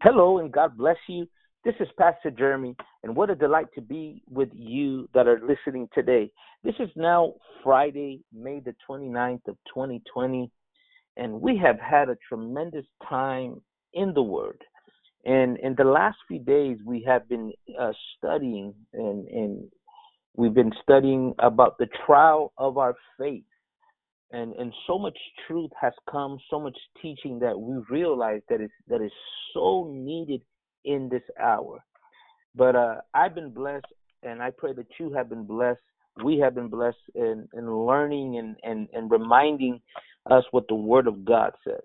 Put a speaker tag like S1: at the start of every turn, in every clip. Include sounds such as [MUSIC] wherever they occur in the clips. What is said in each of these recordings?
S1: Hello and God bless you. This is Pastor Jeremy, and what a delight to be with you that are listening today. This is now Friday, May the 29th of 2020, and we have had a tremendous time in the Word. And in the last few days, we have been uh, studying, and, and we've been studying about the trial of our faith and and so much truth has come, so much teaching that we realize that is that is so needed in this hour. But uh, I've been blessed, and I pray that you have been blessed. We have been blessed in, in learning and, and, and reminding us what the Word of God says.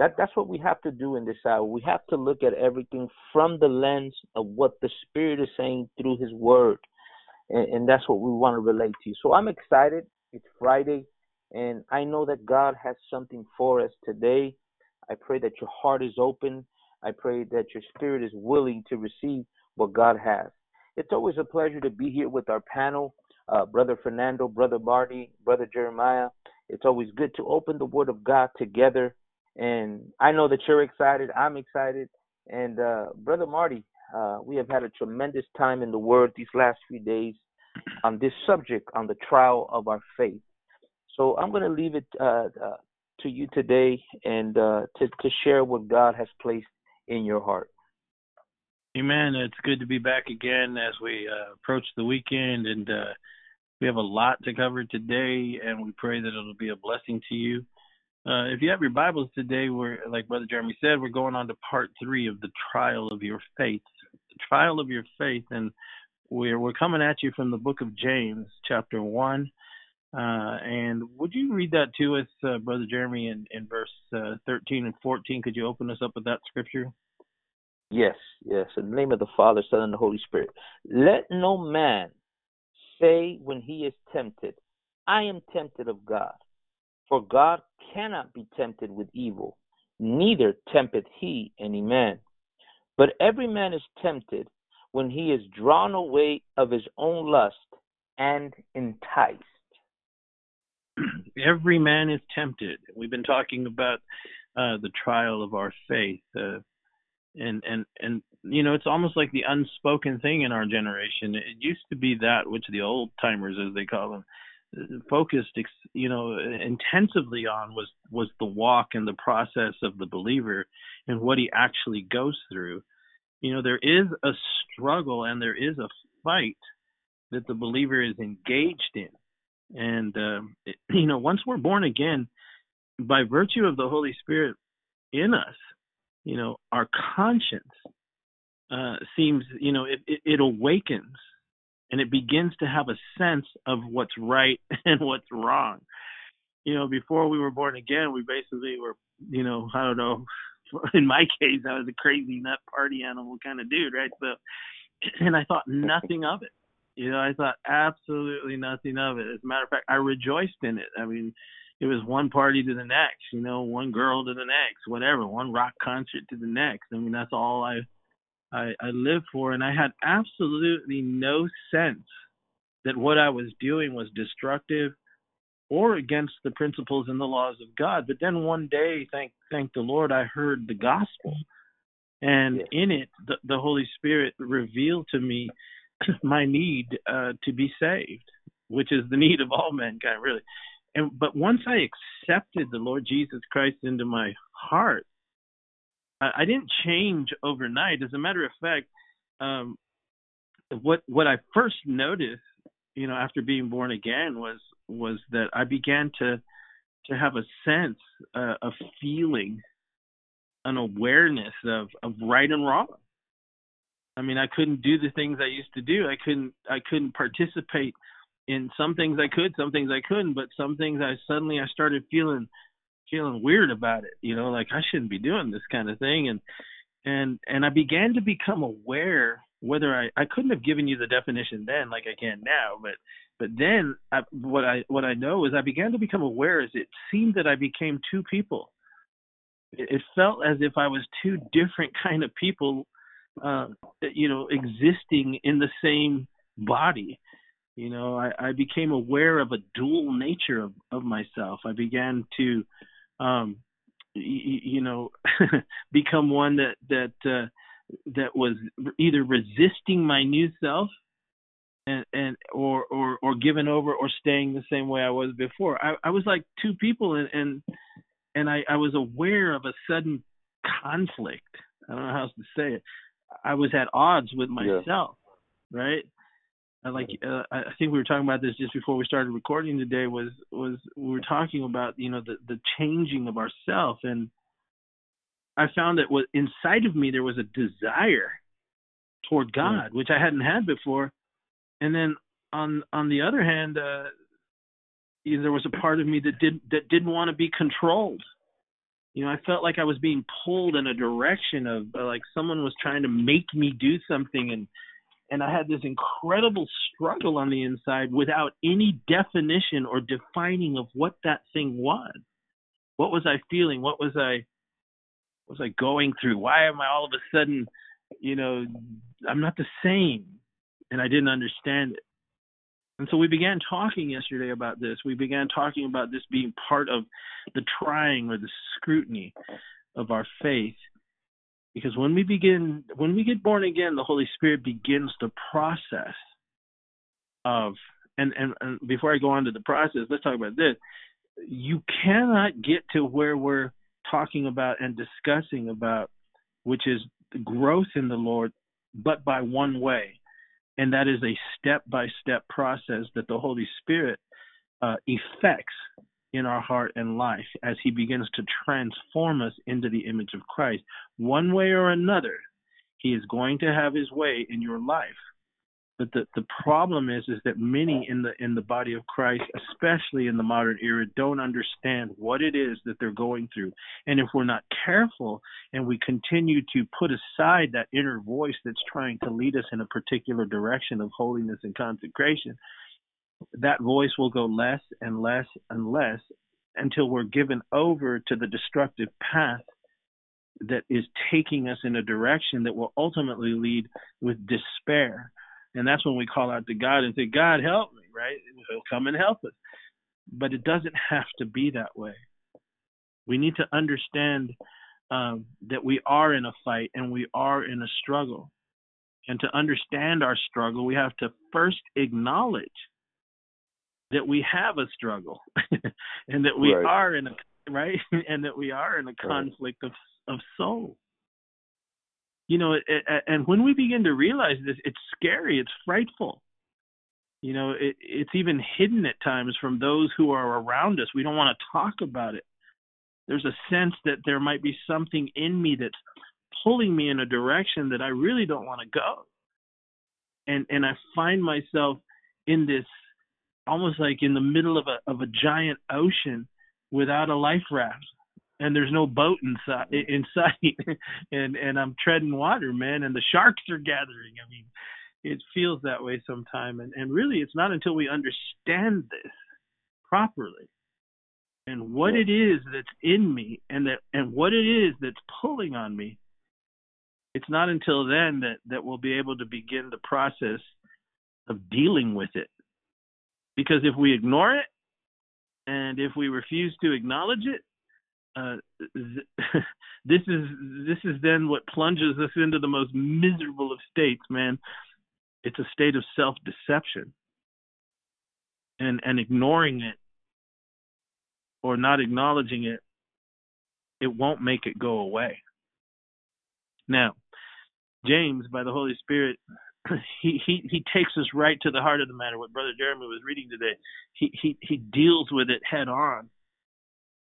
S1: That that's what we have to do in this hour. We have to look at everything from the lens of what the Spirit is saying through His Word, and, and that's what we want to relate to. So I'm excited. It's Friday. And I know that God has something for us today. I pray that your heart is open. I pray that your spirit is willing to receive what God has. It's always a pleasure to be here with our panel, uh, Brother Fernando, Brother Marty, Brother Jeremiah. It's always good to open the Word of God together. And I know that you're excited. I'm excited. And uh, Brother Marty, uh, we have had a tremendous time in the Word these last few days on this subject, on the trial of our faith. So I'm going to leave it uh, uh, to you today and uh, to, to share what God has placed in your heart.
S2: Amen. It's good to be back again as we uh, approach the weekend, and uh, we have a lot to cover today, and we pray that it'll be a blessing to you. If you have your Bibles today, we're like Brother Jeremy said, we're going on to part three of the trial of your faith. The trial of your faith, and we're we're coming at you from the book of James, chapter one, uh, and would you read that to us, uh, Brother Jeremy, in, in verse uh, 13 and 14? Could you open us up with that scripture?
S1: Yes, yes. In the name of the Father, Son, and the Holy Spirit. Let no man say when he is tempted, I am tempted of God. For God cannot be tempted with evil, neither tempteth he any man. But every man is tempted when he is drawn away of his own lust and enticed. [CLEARS THROAT]
S2: every man is tempted. We've been talking about uh, the trial of our faith, uh, and and and you know, it's almost like the unspoken thing in our generation. It used to be that which the old timers, as they call them, focused, you know, intensively on was was the walk and the process of the believer and what he actually goes through. You know, there is a struggle and there is a fight that the believer is engaged in and um, [CLEARS THROAT] you know, once we're born again, by virtue of the Holy Spirit in us, you know, our conscience uh, seems, you know, it, it, it awakens and it begins to have a sense of what's right [LAUGHS] and what's wrong. You know, before we were born again, we basically were, you know, I don't know. [LAUGHS] In my case, I was a crazy nut party animal kind of dude, right? So, [CLEARS THROAT] and I thought nothing of it. You know, I thought absolutely nothing of it. As a matter of fact, I rejoiced in it. I mean, it was one party to the next, you know, one girl to the next, whatever, one rock concert to the next. I mean, that's all I I, I lived for, and I had absolutely no sense that what I was doing was destructive or against the principles and the laws of God. But then one day, thank thank the Lord, I heard the gospel, and in it, the, the Holy Spirit revealed to me my need uh, to be saved, which is the need of all mankind, really. And but once I accepted the Lord Jesus Christ into my heart, I, I didn't change overnight. As a matter of fact, um, what what I first noticed, you know, after being born again, was was that I began to to have a sense, uh, a feeling, an awareness of of right and wrong I mean, I couldn't do the things I used to do. I couldn't I couldn't participate in some things I could, some things I couldn't, but some things I suddenly I started feeling feeling weird about it, you know, like I shouldn't be doing this kind of thing and and and I began to become aware whether I I couldn't have given you the definition then like I can now, but but then I, what I what I know is I began to become aware as it seemed that I became two people. It, it felt as if I was two different [LAUGHS] kind of people uh, you know, existing in the same body. You know, I, I became aware of a dual nature of, of myself. I began to um, you, you know [LAUGHS] become one that that uh, that was either resisting my new self and and or or or giving over or staying the same way I was before. I, I was like two people and and and I, I was aware of a sudden conflict. I don't know how else to say it. I was at odds with myself, yeah. right? I like uh, I think we were talking about this just before we started recording today. Was was we were talking about you know the the changing of ourself, and I found that what inside of me there was a desire toward God, which I hadn't had before, and then on on the other hand, uh, you know, there was a part of me that didn't that didn't want to be controlled. You know, I felt like I was being pulled in a direction of uh, like someone was trying to make me do something and and I had this incredible struggle on the inside without any definition or defining of what that thing was. What was I feeling? What was I what was I going through? Why am I all of a sudden, you know, I'm not the same and I didn't understand it. And so we began talking yesterday about this. We began talking about this being part of the trying or the scrutiny of our faith. Because when we begin, when we get born again, the Holy Spirit begins the process of, and, and, and before I go on to the process, let's talk about this. You cannot get to where we're talking about and discussing about, which is growth in the Lord, but by one way and that is a step by step process that the Holy Spirit uh, effects in our heart and life as He begins to transform us into the image of Christ. One way or another, He is going to have His way in your life. But the, the problem is is that many in the in the body of Christ, especially in the modern era, don't understand what it is that they're going through. And if we're not careful and we continue to put aside that inner voice that's trying to lead us in a particular direction of holiness and consecration, that voice will go less and less and less until we're given over to the destructive path that is taking us in a direction that will ultimately lead with despair and that's when we call out to God and say, God, help me, right? He'll come and help us. But it doesn't [LAUGHS] have to be that way. We need to understand um, that we are in a fight and we are in a struggle. And to understand our struggle, we have to first acknowledge that we have a struggle [LAUGHS] and that we right. are in a right [LAUGHS] and that we are in a conflict right. of of soul you know, it, it, and when we begin to realize this, it's scary, it's frightful. You know, it, it's even hidden at times from those who are around us. We don't want to talk about it. There's a sense that there might be something in me that's pulling me in a direction that I really don't want to go. And and I find myself in this almost like in the middle of a of a giant ocean without a life raft and there's no boat inside in sight. [LAUGHS] And and I'm treading water man and the sharks are gathering. I mean it feels that way sometimes and and really it's not until we understand this properly and what it is that's in me and that and what it is that's pulling on me it's not until then that that we'll be able to begin the process of dealing with it. Because if we ignore it and if we refuse to acknowledge it uh, [LAUGHS] this is this is then what plunges us into the most miserable of states, man. It's a state of self-deception, and and ignoring it or not acknowledging it, it won't make it go away. Now, James, by the Holy Spirit, [CLEARS THROAT] he he he takes us right to the heart of the matter. What Brother Jeremy was reading today, he he he deals with it head on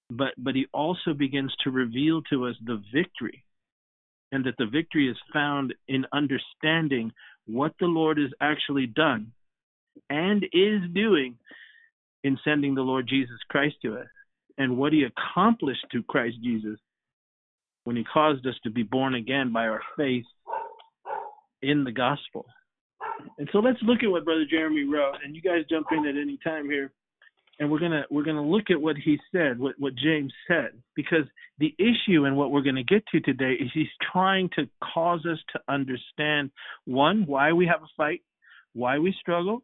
S2: but but he also begins to reveal to us the victory and that the victory is found in understanding what the Lord has actually done and is doing in sending the Lord Jesus Christ to us and what he accomplished through Christ Jesus when he caused us to be born again by our faith in the gospel. And so let's look at what Brother Jeremy wrote, and you guys jump in at any time here and we're gonna we're gonna look at what he said, what what James said, because the issue and what we're gonna get to today is he's trying to cause us to understand one why we have a fight, why we struggle,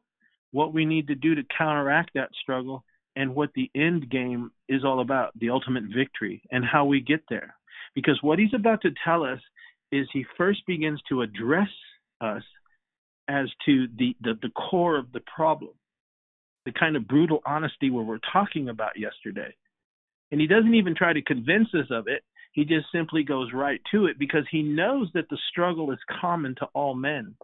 S2: what we need to do to counteract that struggle, and what the end game is all about, the ultimate victory, and how we get there. Because what he's about to tell us is he first begins to address us as to the, the, the core of the problem, the kind of brutal honesty where we're talking about yesterday. And he doesn't even try to convince us of it. He just simply goes right to it because he knows that the struggle is common to all men.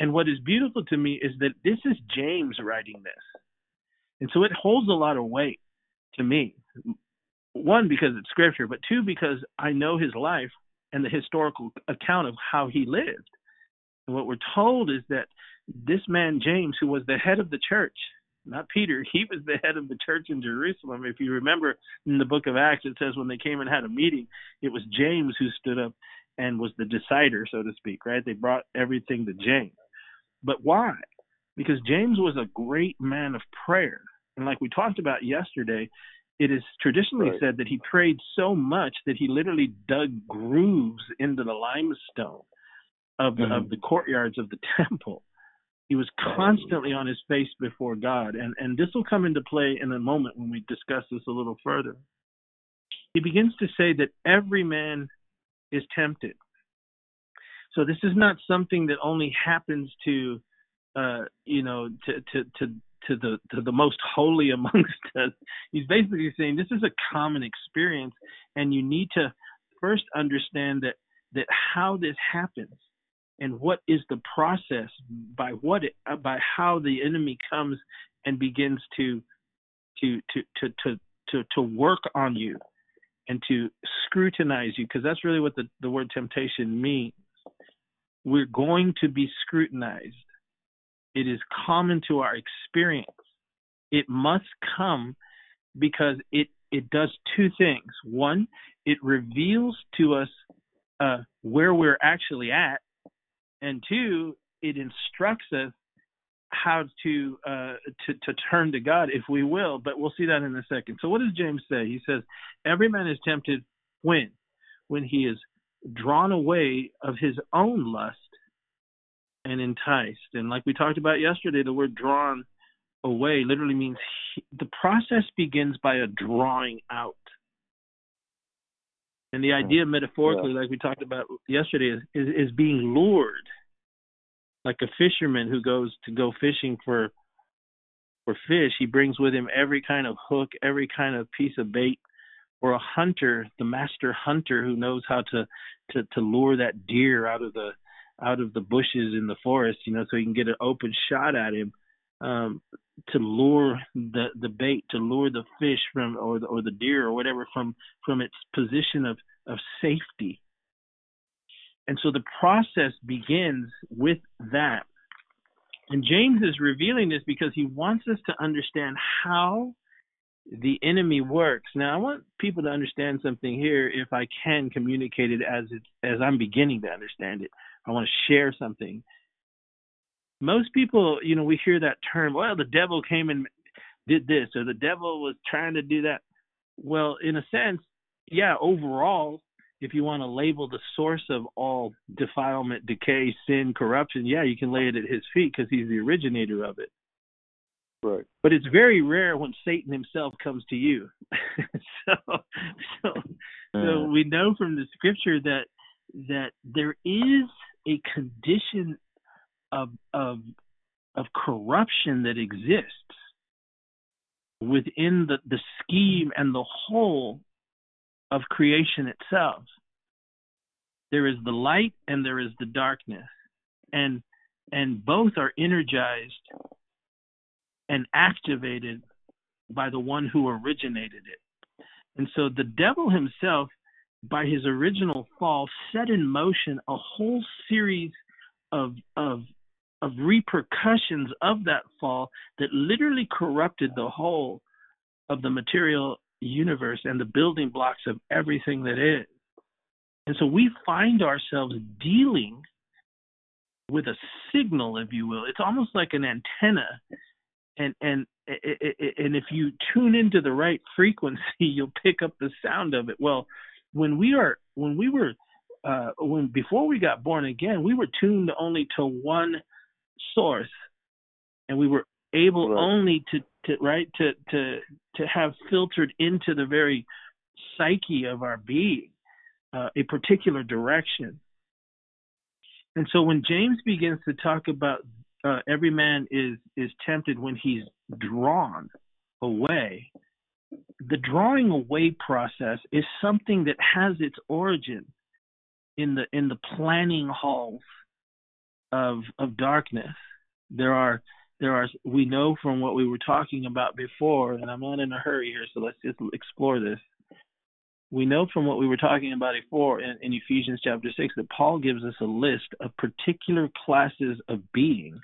S2: And what is beautiful to me is that this is James writing this. And so it holds a lot of weight to me. One, because it's scripture, but two, because I know his life and the historical account of how he lived. And what we're told is that this man, James, who was the head of the church, not Peter, he was the head of the church in Jerusalem. If you remember in the book of Acts, it says when they came and had a meeting, it was James who stood up and was the decider, so to speak, right? They brought everything to James. But why? Because James was a great man of prayer. And like we talked about yesterday, it is traditionally right. said that he prayed so much that he literally dug grooves into the limestone of the, mm-hmm. of the courtyards of the [LAUGHS] temple. He was constantly on his face before God, and and this will come into play in a moment when we discuss this a little further. He begins to say that every man is tempted. So this is not something that only happens to, uh, you know, to to to to the to the most holy [LAUGHS] amongst us. He's basically saying this is a common experience, and you need to first understand that that how this happens and what is the process by what it, uh, by how the enemy comes and begins to to to to to to, to work on you and to scrutinize you because that's really what the, the word temptation means we're going to be scrutinized it is common to our experience. It must come because it it does two things. One, it reveals to us uh, where we're actually at, and two, it instructs us how to uh, to to turn to God if we will. But we'll see that in a second. So what does James say? He says, "Every man is tempted when when he is drawn away of his own lust and enticed. And like we talked about yesterday, the word drawn away literally means he, the process begins by a drawing out. And the idea metaphorically, yeah. like we talked about yesterday, is, is, is being lured. Like a fisherman who goes to go fishing for for fish, he brings with him every kind of hook, every kind of piece of bait, or a hunter, the master hunter who knows how to to to lure that deer out of the out of the bushes in the forest, you know, so you can get an open shot at him um, to lure the the bait, to lure the fish from or the, or the deer or whatever from from its position of of safety. And so the process begins with that. And James is revealing this because he wants us to understand how the enemy works. Now, I want people to understand something here, if I can communicate it as it, as I'm beginning to understand it. I want to share something. Most people, you know, we hear that term, well, the devil came and did this, or the devil was trying to do that. Well, in a sense, yeah, overall, if you want to label the source of all defilement, decay, sin, corruption, yeah, you can lay it at his feet because he's the originator of it.
S1: Right.
S2: But it's very rare when Satan himself comes to you. [LAUGHS] so, so, so we know from the scripture that that there is a condition of of of corruption that exists within the, the scheme and the whole of creation itself. There is the light and there is the darkness. And and both are energized and activated by the one who originated it. And so the devil himself by his original fall, set in motion a whole series of of of repercussions of that fall that literally corrupted the whole of the material universe and the building blocks of everything that is. And so we find ourselves dealing with a signal, if you will. It's almost like an antenna. And and and if you tune into the right frequency, [LAUGHS] you'll pick up the sound of it. Well, when we are when we were uh, when before we got born again, we were tuned only to one source, and we were able
S1: Right.
S2: only to, to right to to to have filtered into the very psyche of our being uh, a particular direction. And so when James begins to talk about uh, every man is is tempted when he's drawn away, the drawing away process is something that has its origin in the in the planning halls of of darkness. There are there are we know from what we were talking about before, and I'm not in a hurry here, so let's just explore this. We know from what we were talking about before in, in Ephesians chapter six that Paul gives us a list of particular classes of being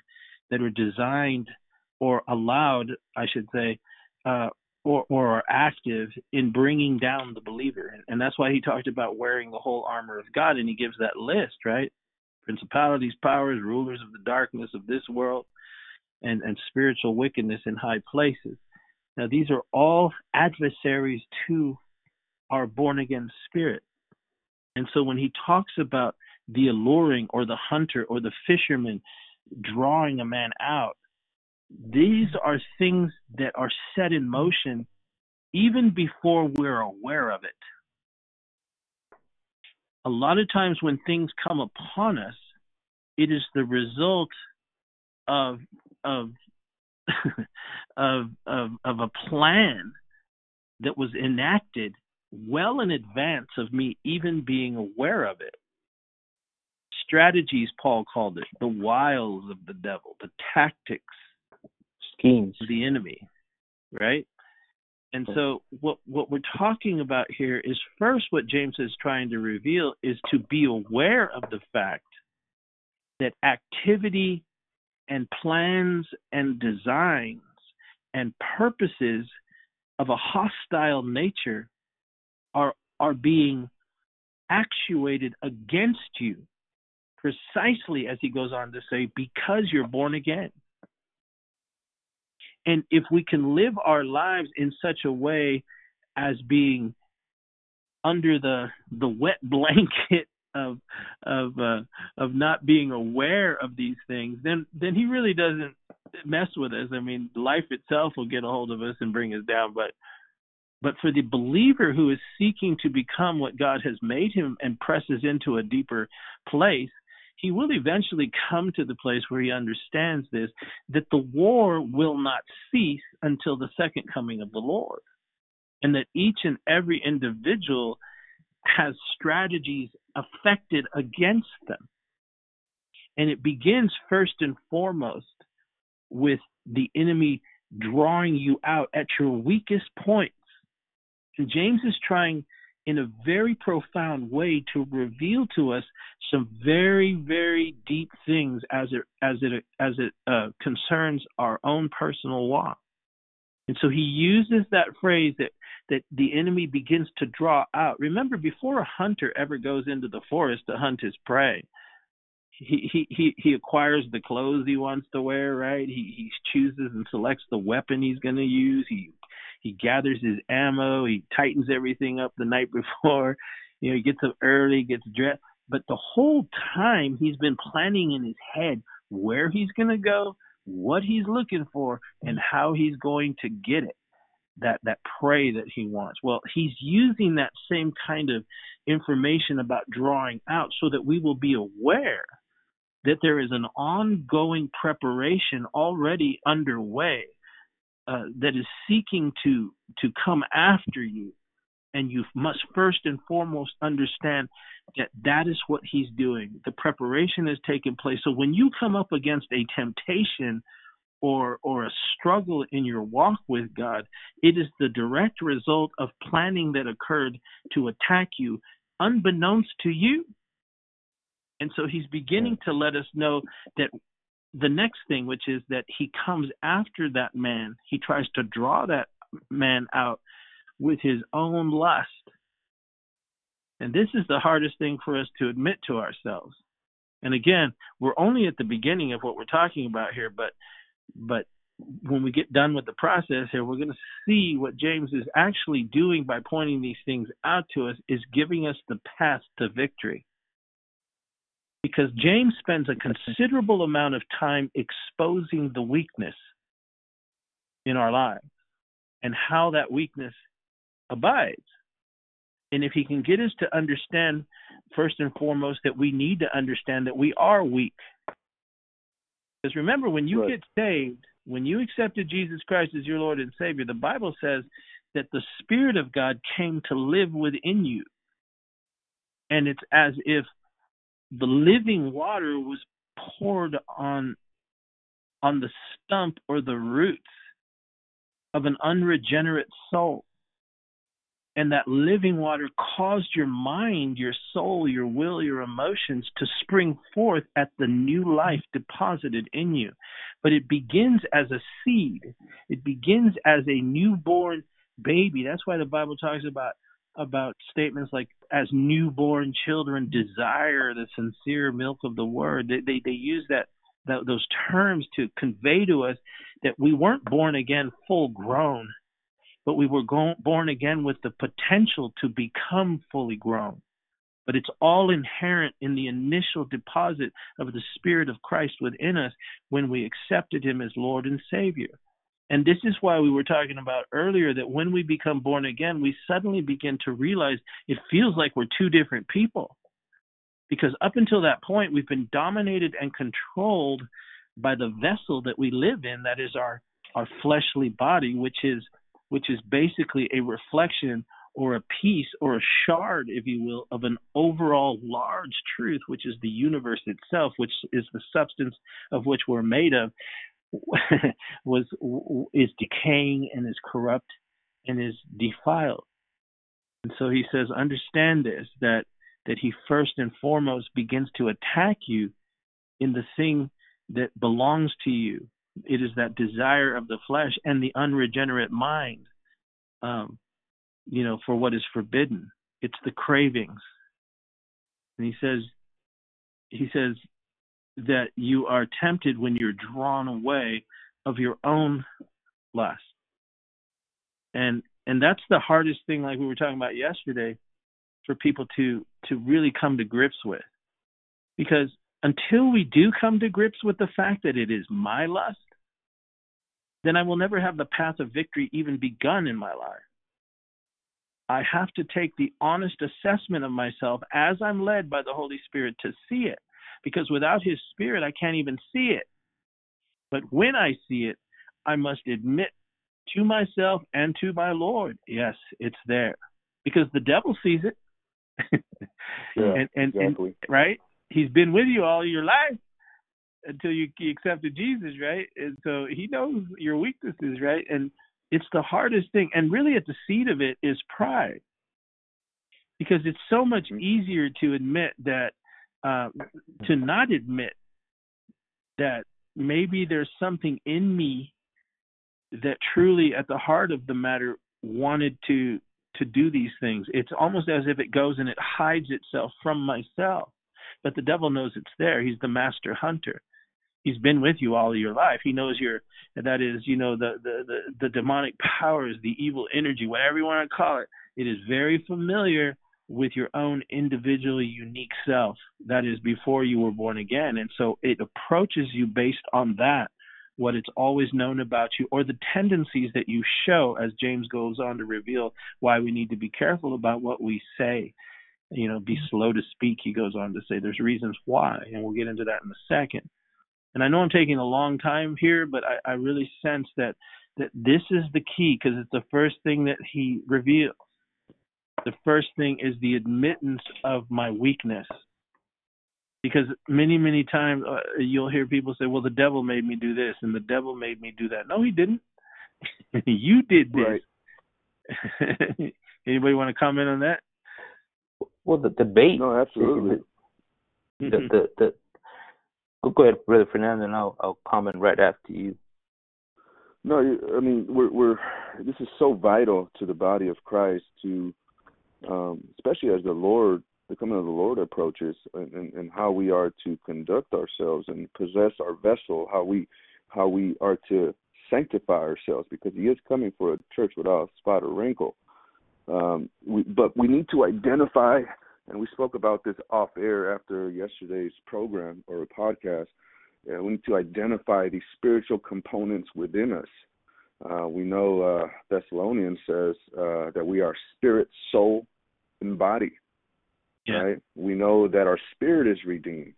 S2: that are designed or allowed, I should say, uh, or, or are active in bringing down the believer. And that's why he talked about wearing the whole armor of God, and he gives that list, right? Principalities, powers, rulers of the darkness of this world, and, and spiritual wickedness in high places. Now, these are all adversaries to our born again spirit. And so when he talks about the alluring or the hunter or the fisherman drawing a man out, these are things that are set in motion even before we're aware of it. A lot of times when things come upon us, it is the result of of [LAUGHS] of of, of a plan that was enacted well in advance of me even being aware of it. Strategies, Paul called it, the wiles of the devil, the tactics
S1: schemes
S2: of the enemy, right? And so what what we're talking about here is first what James is trying to reveal is to be aware of the fact that activity and plans and designs and purposes of a hostile nature are are being actuated against you precisely as he goes on to say because you're born again and if we can live our lives in such a way as being under the the wet [LAUGHS] blanket of of uh, of not being aware of these things, then then he really doesn't mess with us. I mean, life itself will get a hold of us and bring us down, but but for the believer who is seeking to become what God has made him and presses into a deeper place, he will eventually come to the place where he understands this that the war will not cease until the second coming of the Lord. And that each and every individual has strategies affected against them. And it begins first and foremost with the enemy drawing you out at your weakest points. And James is trying in a very profound way to reveal to us some very very deep things as it as it as it uh, concerns our own personal walk. And so he uses that phrase that that the enemy begins to draw out. Remember before a hunter ever goes into the forest to hunt his prey he he he, he acquires the clothes he wants to wear right? He he chooses and selects the weapon he's going to use. He he gathers his ammo. He tightens everything up the night [LAUGHS] before. You know, he gets up early, gets dressed. But the whole time he's been planning in his head where he's going to go, what he's looking for, and how he's going to get it. That that prey that he wants. Well, he's using that same kind of information about drawing out so that we will be aware that there is an ongoing preparation already underway uh, that is seeking to to come after you. And you must first and foremost understand that that is what he's doing. The preparation has taken place. So when you come up against a temptation or or a struggle in your walk with God it is the direct result of planning that occurred to attack you unbeknownst to you. And so he's beginning to let us know that the next thing, which is that he comes after that man, he tries to draw that man out with his own lust. And this is the hardest thing for us to admit to ourselves. And again, we're only at the beginning of what we're talking about here, but but when we get done with the process here, we're going to see what James is actually doing by pointing these things out to us is giving us the path to victory because James spends a considerable amount of time exposing the weakness in our lives and how that weakness abides. And if he can get us to understand, first and foremost, that we need to understand that we are weak. Because remember, when you right. get saved, when you accepted Jesus Christ as your Lord and Savior, the Bible says that the Spirit of God came to live within you. And it's as if the living water was poured on on the stump or the roots of an unregenerate soul. And that living water caused your mind, your soul, your will, your emotions to spring forth at the new life deposited in you. But it begins as a seed, it begins as a newborn baby. That's why the Bible talks about about statements like as newborn children desire the sincere milk of the word they they, they use that, that those terms to convey to us that we weren't born again full grown but we were go- born again with the potential to become fully grown. But it's all inherent in the initial deposit of the Spirit of Christ within us when we accepted Him as Lord and Savior. And this is why we were talking about earlier that when we become born again, we suddenly begin to realize it feels like we're two different people. Because up until that point, we've been dominated and controlled by the vessel that we live in, that is our, our fleshly body, which is which is basically a reflection or a piece or a shard, if you will, of an overall large truth, which is the universe itself, which is the substance of which we're made of, [LAUGHS] was is decaying and is corrupt and is defiled. And so he says, understand this that that he first and foremost begins to attack you in the thing that belongs to you, it is that desire of the flesh and the unregenerate mind, um, you know, for what is forbidden. It's the cravings. And he says, he says that you are tempted when you're drawn away of your own lust. And and that's the hardest thing, like we were talking about yesterday, for people to to really come to grips with, because until we do come to grips with the fact that it is my lust, then I will never have the path of victory even begun in my life. I have to take the honest assessment of myself as I'm led by the Holy Spirit to see it, because without His Spirit, I can't even see it. But when I see it, I must admit to myself and to my Lord, yes, it's there, because the devil sees it. [LAUGHS]
S3: yeah, and, and, exactly.
S2: and right, he's been with you all your life until you, accepted Jesus, right? And so he knows your weaknesses, right? And it's the hardest thing. And really at the seed of it is pride. Because it's so much mm-hmm. easier to admit that uh, to not admit that maybe there's something in me that truly at the heart of the matter wanted to to do these things. It's almost as if it goes and it hides itself from myself but the devil knows it's there. He's the master hunter. He's been with you all your life. He knows your that is, you know, the the the, the demonic powers, the evil energy, whatever you want to call it. It is very familiar with your own individually unique self. That is before you were born again, and so it approaches you based on that what it's always known about you or the tendencies that you show as James goes on to reveal why we need to be careful about what we say you know, be mm-hmm. slow to speak, he goes on to say there's reasons why, and we'll get into that in a second. And I know I'm taking a long time here, but I, I really sense that that this is the key because it's the first thing that he reveals. The first thing is the admittance of my weakness. Because many, many times uh, you'll hear people say, well, the devil made me do this and the devil made me do that. No, he didn't. [LAUGHS] you did this. Right. [LAUGHS] Anybody want to comment on that?
S1: Well, the debate.
S3: No, absolutely.
S1: The, the, the, the, go ahead, Brother Fernando, and I'll, I'll comment right after you.
S3: No, I mean we're we're this is so vital to the body of Christ to, um, especially as the Lord, the coming of the Lord approaches, and, and, and how we are to conduct ourselves and possess our vessel, how we how we are to sanctify ourselves, because He is coming for a church without spot or wrinkle. Um, we, but we need to identify, and we spoke about this off air after yesterday's program or podcast. Uh, we need to identify the spiritual components within us. Uh, we know uh, Thessalonians says uh, that we are spirit, soul, and body.
S2: Yeah.
S3: Right? We know that our spirit is redeemed.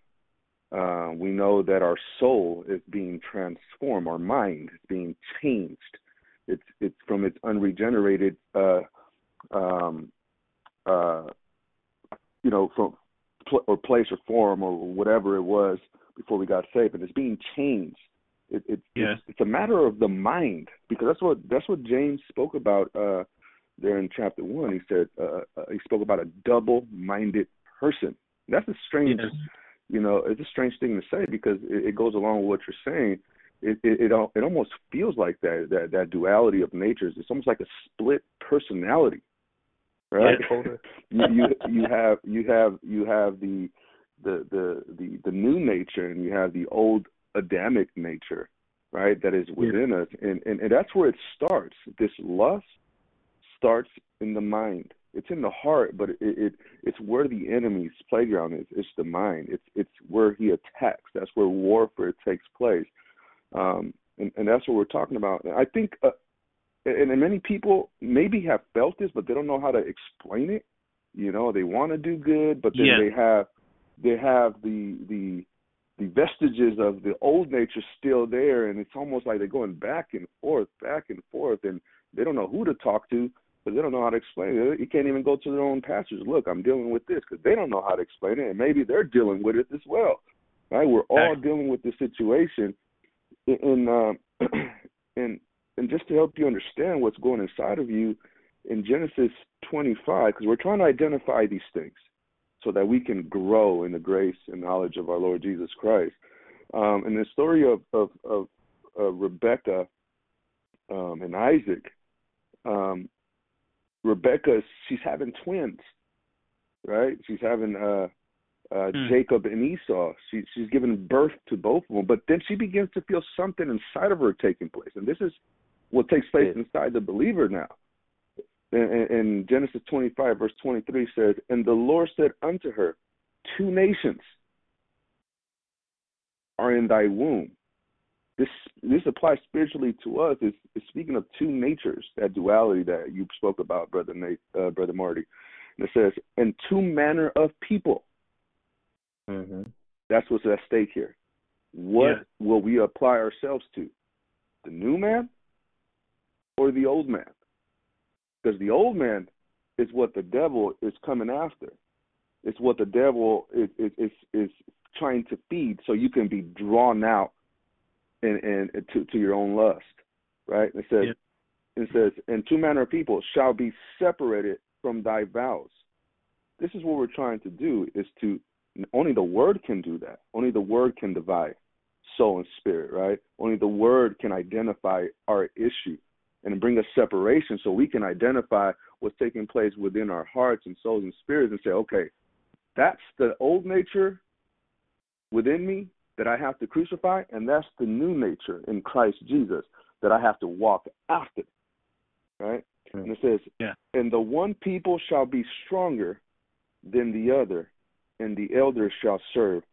S3: Uh, we know that our soul is being transformed. Our mind is being changed. It's it's from its unregenerated, uh, um, uh, you know, from pl- or place or form or whatever it was before we got saved, and it's being changed. It, it,
S2: yes.
S3: it's, it's a matter of the mind because that's what that's what James spoke about uh, there in chapter one. He said uh, uh, he spoke about a double-minded person. That's a strange,
S2: yes.
S3: you know, it's a strange thing to say because it, it goes along with what you're saying. It, it it it almost feels like that that that duality of natures. It's almost like a split personality, right? [LAUGHS] you, you you have you have you have the the the the the new nature and you have the old Adamic nature, right? That is within yeah. us, and, and and that's where it starts. This lust starts in the mind. It's in the heart, but it, it it's where the enemy's playground is. It's the mind. It's it's where he attacks. That's where warfare takes place, um, and and that's what we're talking about. I think, uh, and, and many people maybe have felt this, but they don't know how to explain it. You know, they want to do good, but then
S2: yeah.
S3: they have they have the the the vestiges of the old nature still there and it's almost like they're going back and forth back and forth and they don't know who to talk to because they don't know how to explain it. You can't even go to their own pastors. Look i'm dealing with this because they don't know how to explain it and maybe they're dealing with it as well right? We're all dealing with the situation and um [CLEARS THROAT] and and just to help you understand what's going inside of you in genesis 25 because we're trying to identify these things so that we can grow in the grace and knowledge of our Lord Jesus Christ. Um, and the story of of, of, of Rebecca um, and Isaac, um, Rebecca she's having twins, right? She's having uh, uh,
S2: Hmm.
S3: Jacob and Esau. She, she's giving birth to both of them, but then she begins to feel something inside of her taking place, and this is what takes place inside the believer now in Genesis 25, verse 23 says, And the Lord said unto her, Two nations are in thy womb. This this applies spiritually to us. It's, it's speaking of two natures, that duality that you spoke about, brother Nate, uh, brother Marty. And it says, and two manner of people.
S1: Mm-hmm.
S3: That's what's at stake here. What
S2: Yeah.
S3: will we apply ourselves to? The new man or the old man? Because the old man is what the devil is coming after. It's what the devil is is is, is trying to feed, so you can be drawn out and and to to your own lust, right? It says
S2: Yeah.
S3: it says, and two manner of people shall be separated from thy vows. This is what we're trying to do: is to only the word can do that. Only the word can divide soul and spirit, right? Only the word can identify our issue and bring us separation so we can identify what's taking place within our hearts and souls and spirits and say, okay, that's the old nature within me that I have to crucify, and that's the new nature in Christ Jesus that I have to walk after. Right? And it says,
S2: Yeah.
S3: and the one people shall be stronger than the other, and the elder shall serve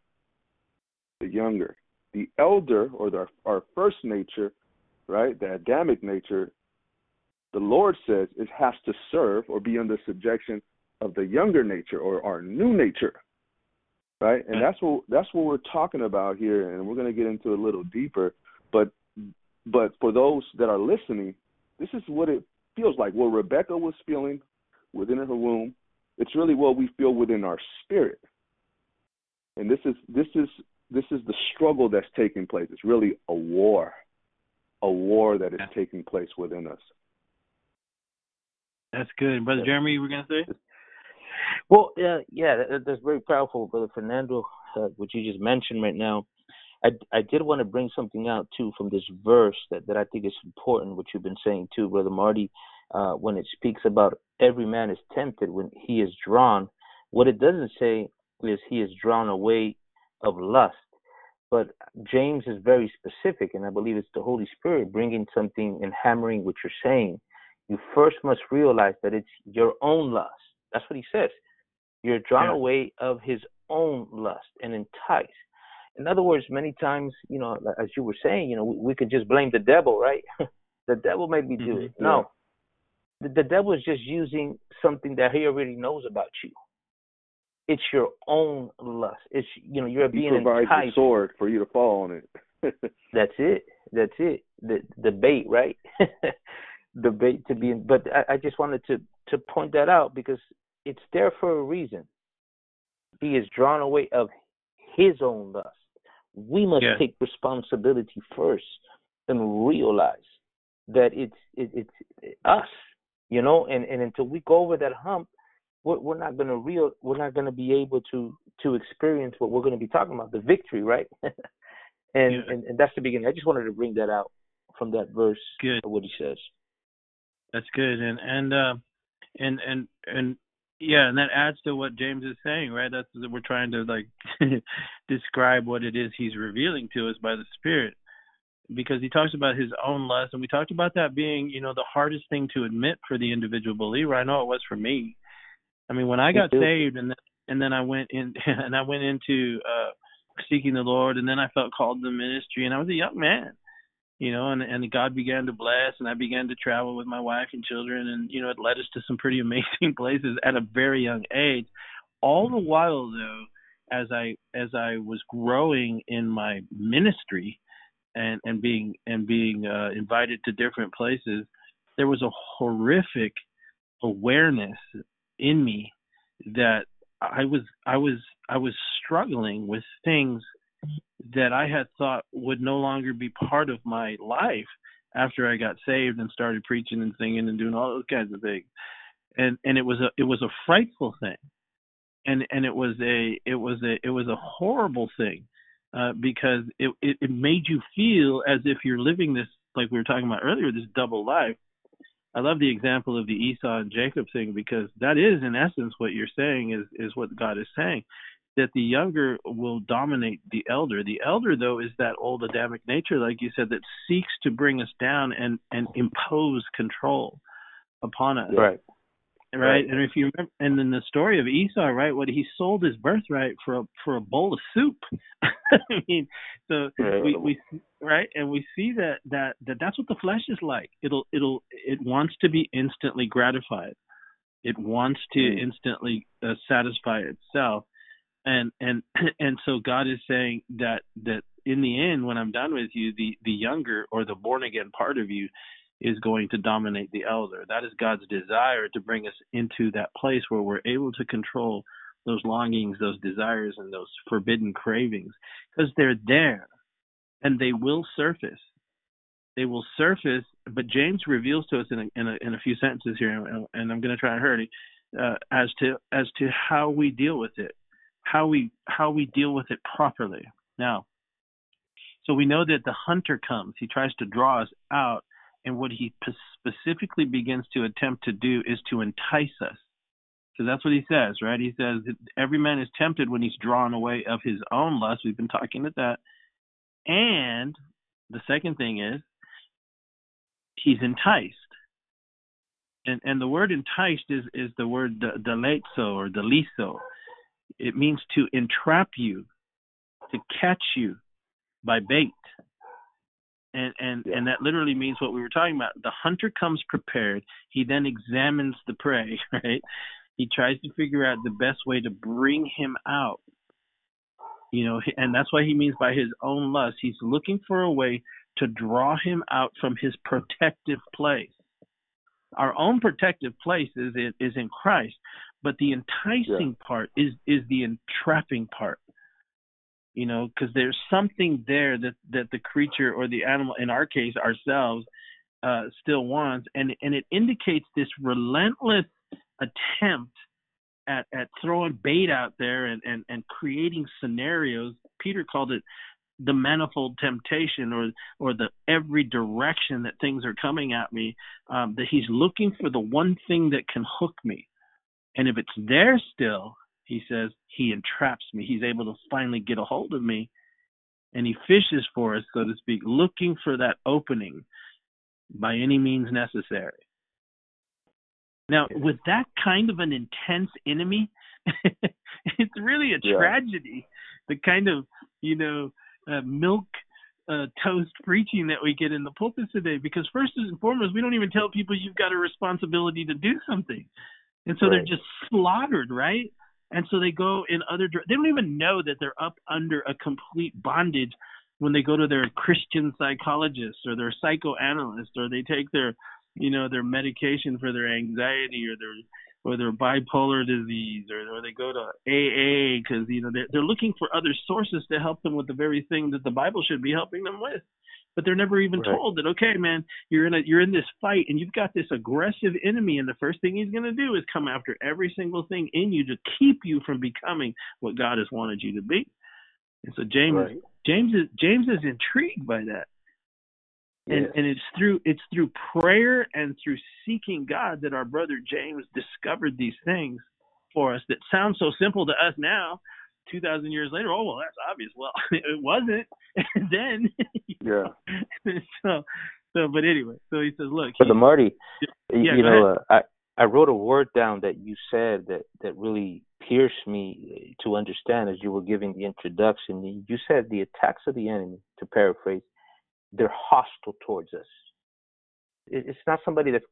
S3: the younger. The elder, or the, our first nature, right, the Adamic nature, the Lord says it has to serve or be under subjection of the younger nature or our new nature. Right? And that's what that's what we're talking about here and we're going to get into it a little deeper, but but for those that are listening, this is what it feels like. What Rebecca was feeling within her womb, it's really what we feel within our spirit. And this is this is this is the struggle that's taking place. It's really a war. A war that is taking place within us.
S2: That's good, brother Jeremy. You were gonna say?
S1: Well, uh, yeah, that, that's very powerful, brother Fernando. Uh, what you just mentioned right now. I, I did want to bring something out too from this verse that, that I think is important. What you've been saying too, brother Marty, uh, when it speaks about every man is tempted when he is drawn. What it doesn't say is he is drawn away of lust. But James is very specific, and I believe it's the Holy Spirit bringing something and hammering what you're saying. You first must realize that it's your own lust. That's what he says. You're drawn
S2: Yeah.
S1: away of his own lust and enticed. In other words, many times, you know, as you were saying, you know, we, we could just blame the devil, right? [LAUGHS] The devil made me do
S2: Mhm.
S1: it. No, the, the devil is just using something that he already knows about you. It's your own lust. It's you know you're
S3: He
S1: being
S3: provides
S1: enticed.
S3: sword for you to fall on it. [LAUGHS]
S1: That's it. That's it. The the bait, right? [LAUGHS] the bait to be in. But I, I just wanted to to point that out because it's there for a reason. He is drawn away of his own lust. We must
S2: Yeah.
S1: take responsibility first and realize that it's it, it's us, you know. And and until we go over that hump, we're, we're not gonna real we're not gonna be able to to experience what we're gonna be talking about, the victory, right? [LAUGHS] and,
S2: Yeah.
S1: and and that's the beginning. I just wanted to bring that out from that verse
S2: Good.
S1: what he says.
S2: That's good, and and uh, and and and yeah, and that adds to what James is saying, right? That's that we're trying to like [LAUGHS] describe what it is he's revealing to us by the Spirit, because he talks about his own lust, and we talked about that being, you know, the hardest thing to admit for the individual believer. I know it was for me. I mean, when I got saved, and then and then I went in, [LAUGHS] and I went into uh seeking the Lord, and then I felt called to ministry, and I was a young man you know, and and God began to bless, and I began to travel with my wife and children, and you know, it led us to some pretty [LAUGHS] amazing places at a very young age. All the while, though, as I as I was growing in my ministry, and and being and being uh, invited to different places, there was a horrific awareness in me that I was I was I was struggling with things that I had thought would no longer be part of my life after I got saved and started preaching and singing and doing all those kinds of things. And and it was a it was a frightful thing. And and it was a it was a it was a horrible thing. Uh, because it, it it made you feel as if you're living this like we were talking about earlier this double life. I love the example of the Esau and Jacob thing because that is in essence what you're saying is is what God is saying that the younger will dominate the elder. The elder, though, is that old Adamic nature, like you said, that seeks to bring us down and and impose control upon us.
S1: Right.
S2: Right.
S1: Right.
S2: And if you remember, and then the story of Esau, right? What he sold his birthright for a for a bowl of soup. [LAUGHS] I mean, so we we right, and we see that that that that's what the flesh is like. It'll it'll it wants to be instantly gratified. It wants to
S3: Mm.
S2: instantly uh, satisfy itself and and [CLEARS THROAT] and so God is saying that that in the end, when I'm done with you, the the younger or the born again part of you is going to dominate the elder. That is God's desire to bring us into that place where we're able to control those longings, those desires, and those forbidden cravings, because they're there, and they will surface. They will surface, but James reveals to us in a, in a, in a few sentences here, and I'm going to try and hurry, uh, as to as to how we deal with it how we how we deal with it properly. Now, so we know that the hunter comes. He tries to draw us out, and what he specifically begins to attempt to do is to entice us. Because that's what he says, right? He says every man is tempted when he's drawn away of his own lust. We've been talking about that. And the second thing is he's enticed. And and the word enticed is is the word de- delezo or deliso. It means to entrap you, to catch you by bait. And and
S3: Yeah.
S2: and that literally means what we were talking about. The hunter comes prepared. He then examines the prey, [LAUGHS] right? He tries to figure out the best way to bring him out. You know, and that's what he means by his own lust. He's looking for a way to draw him out from his protective place. Our own protective place is in, is in Christ, but the enticing part is is the entrapping part. You know, because there's something there that that the creature or the animal, in our case ourselves, uh, still wants, and and it indicates this relentless attempt at at throwing bait out there and and and creating scenarios. Peter called it the manifold temptation or or the every direction that things are coming at me um, that he's looking for the one thing that can hook me. And if it's there still he says he entraps me. He's able to finally get a hold of me. And he fishes for us so to speak looking for that opening by any means necessary. Now with that kind of an intense enemy [LAUGHS] it's really a
S3: Yeah.
S2: tragedy. The kind of you know uh, milk uh, toast preaching that we get in the pulpit today. Because first and foremost, we don't even tell people you've got a responsibility to do something, and so right. they're just slaughtered, right? And so they go in other. They don't even know that they're up under a complete bondage when they go to their Christian psychologist or their psychoanalyst or they take their, you know, their medication for their anxiety or their or their bipolar disease or, or they go to AA because you know they're, they're looking for other sources to help them with the very thing that the Bible should be helping them with. But they're never even right. told that okay, man, you're in a you're in this fight and you've got this aggressive enemy, and the first thing he's going to do is come after every single thing in you to keep you from becoming what God has wanted you to be. And so James right. James is James is intrigued by that and and it's through it's through prayer and through seeking God that our brother James discovered these things for us that sound so simple to us now. Two thousand years later, oh well, that's obvious. Well, [LAUGHS] it wasn't [LAUGHS] then. [LAUGHS]
S3: yeah.
S2: so, so, but anyway, so he says, look.
S1: But the Marty, yeah, you know, uh, I I wrote a word down that you said that that really pierced me to understand as you were giving the introduction. You said the attacks of the enemy, to paraphrase, they're hostile towards us. It's not somebody that